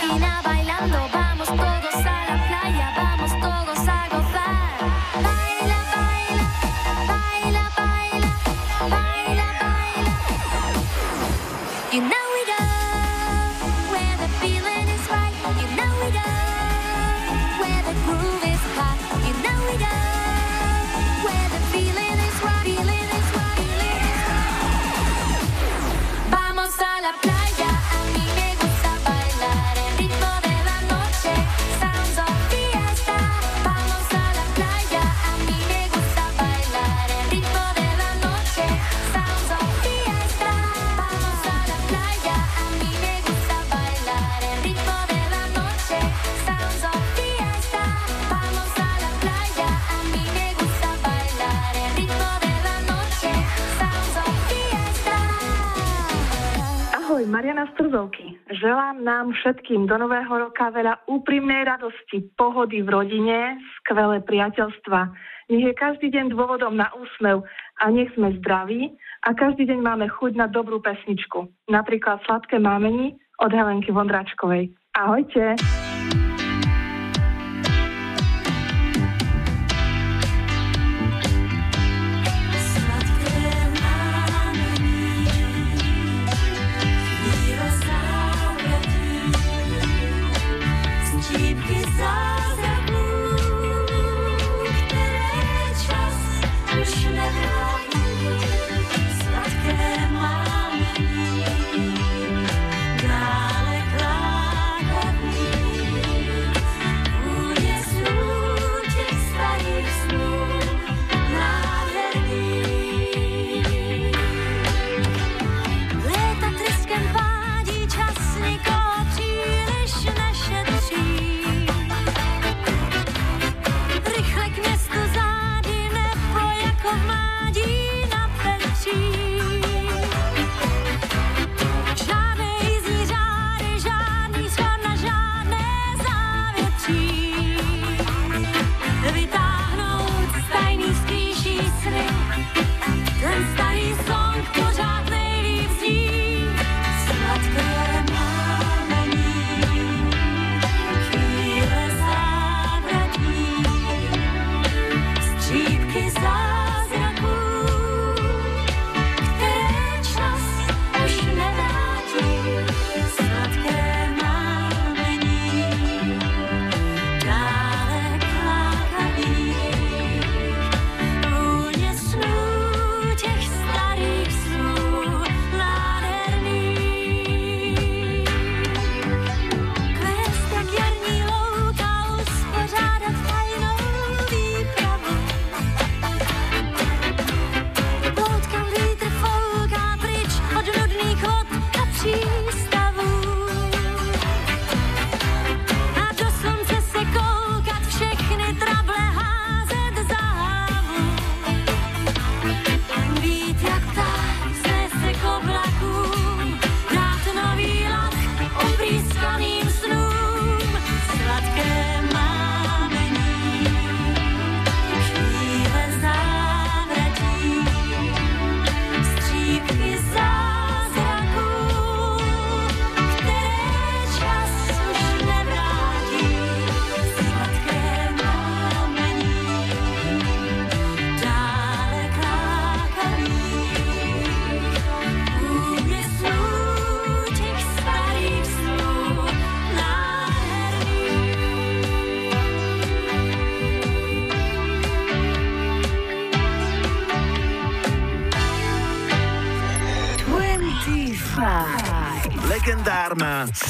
Argentina bailando. nám všetkým do nového roka veľa úprimnej radosti, pohody v rodine, skvelé priateľstva. Nech je každý deň dôvodom na úsmev a nech sme zdraví a každý deň máme chuť na dobrú pesničku. Napríklad Sladké mámení od Helenky Vondračkovej. Ahojte!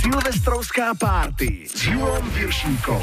Silvestrovská party s Julom Viršíkom.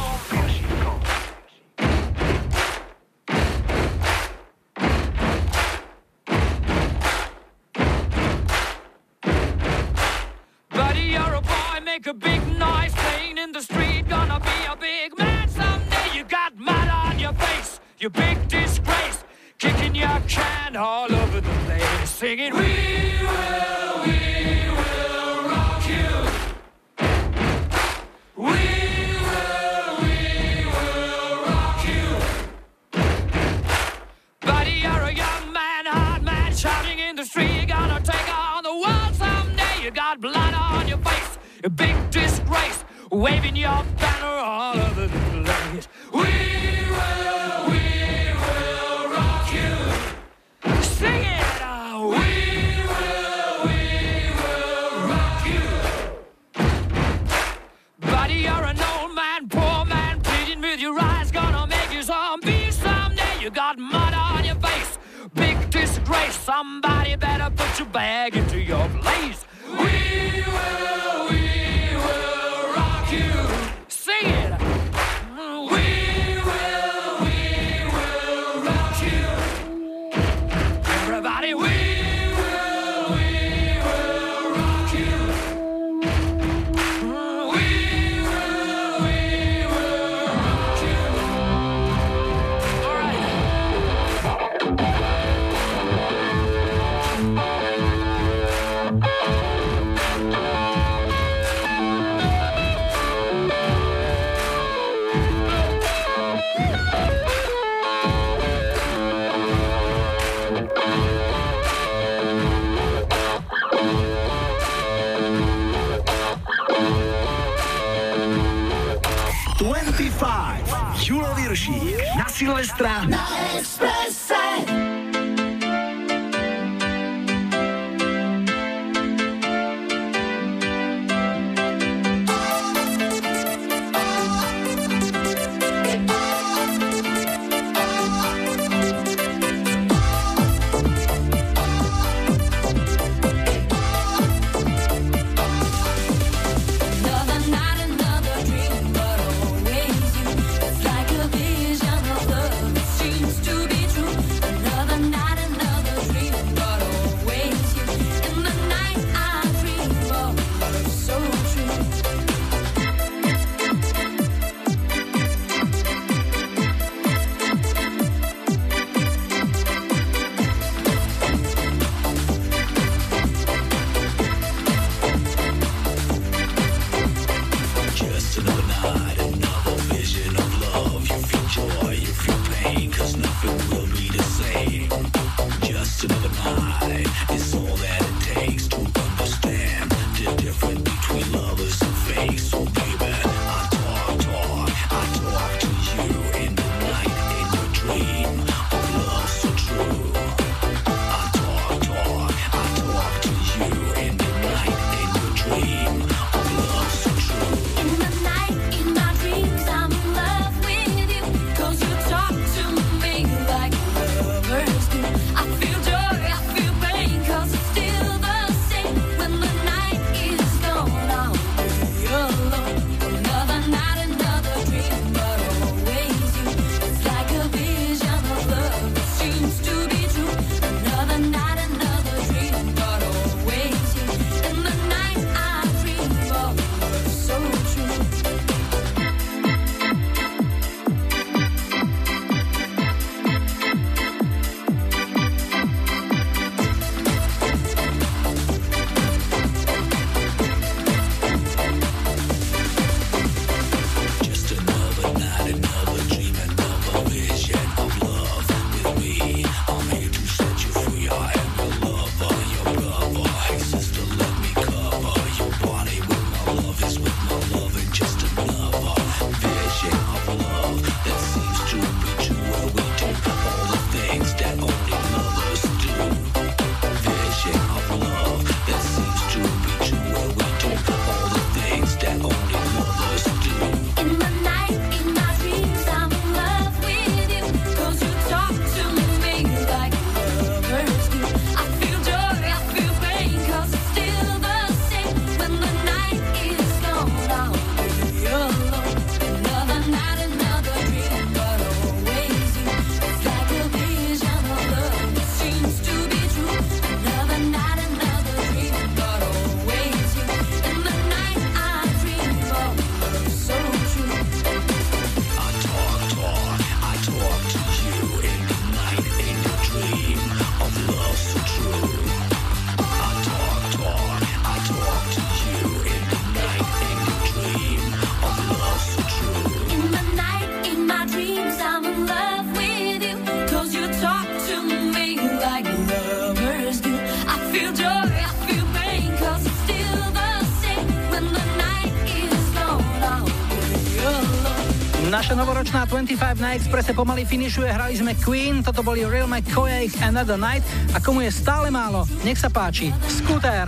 25 na Expresse pomaly finišuje, hrali sme Queen, toto boli Real McCoy Another Night a komu je stále málo, nech sa páči, Scooter.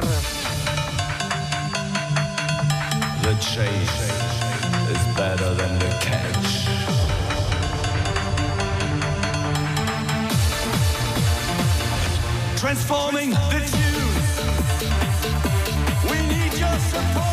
The chase is better than the catch. Transforming the tunes. We need your support.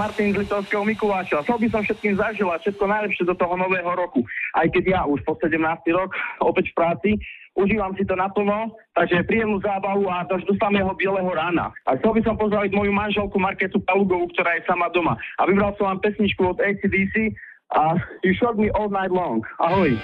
Martin z Litovského Mikuláša. Chcel by som všetkým zaželať všetko najlepšie do toho nového roku. Aj keď ja už po 17. rok opäť v práci, užívam si to naplno, takže príjemnú zábavu a až do samého bieleho rána. A chcel by som pozdraviť moju manželku Marketu Palugovú, ktorá je sama doma. A vybral som vám pesničku od ACDC a You Shot Me All Night Long. Ahoj.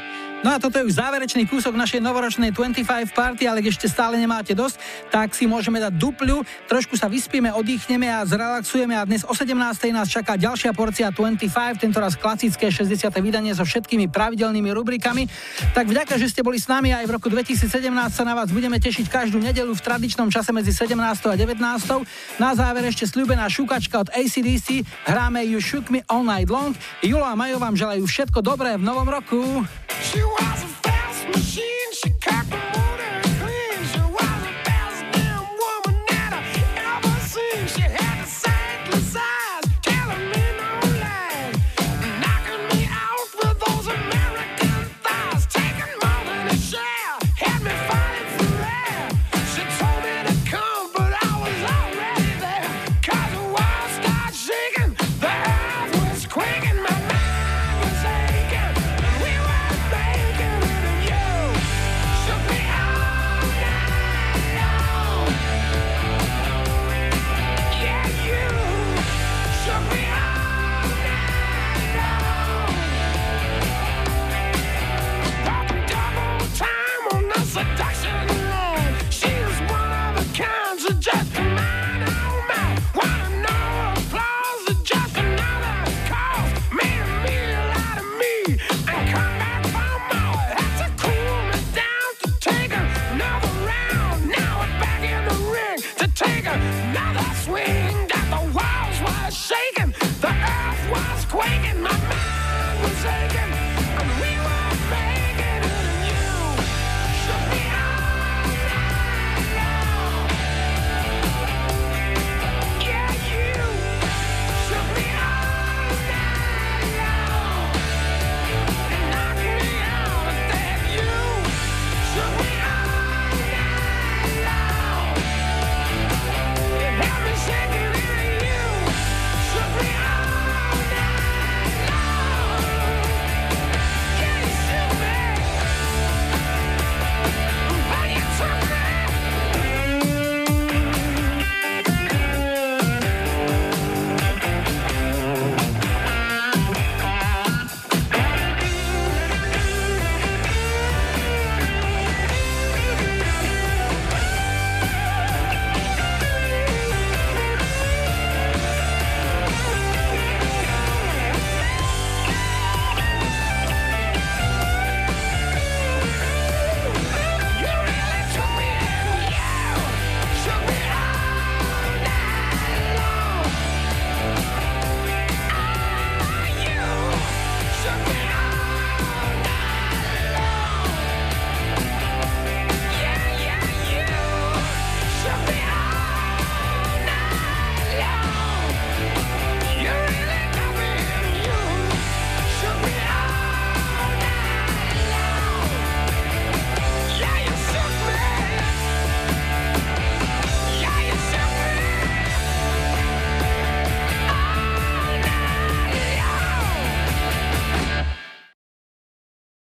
No a toto je už záverečný kúsok našej novoročnej 25 party, ale ešte stále nemáte dosť, tak si môžeme dať dupľu, trošku sa vyspíme, oddychneme a zrelaxujeme a dnes o 17. nás čaká ďalšia porcia 25, tentoraz klasické 60. vydanie so všetkými pravidelnými rubrikami. Tak vďaka, že ste boli s nami aj v roku 2017 sa na vás budeme tešiť každú nedelu v tradičnom čase medzi 17. a 19. Na záver ešte slúbená šukačka od ACDC, hráme You Shook Me All Night Long. Julo a Majo vám želajú všetko dobré v novom roku. She was a fast machine, she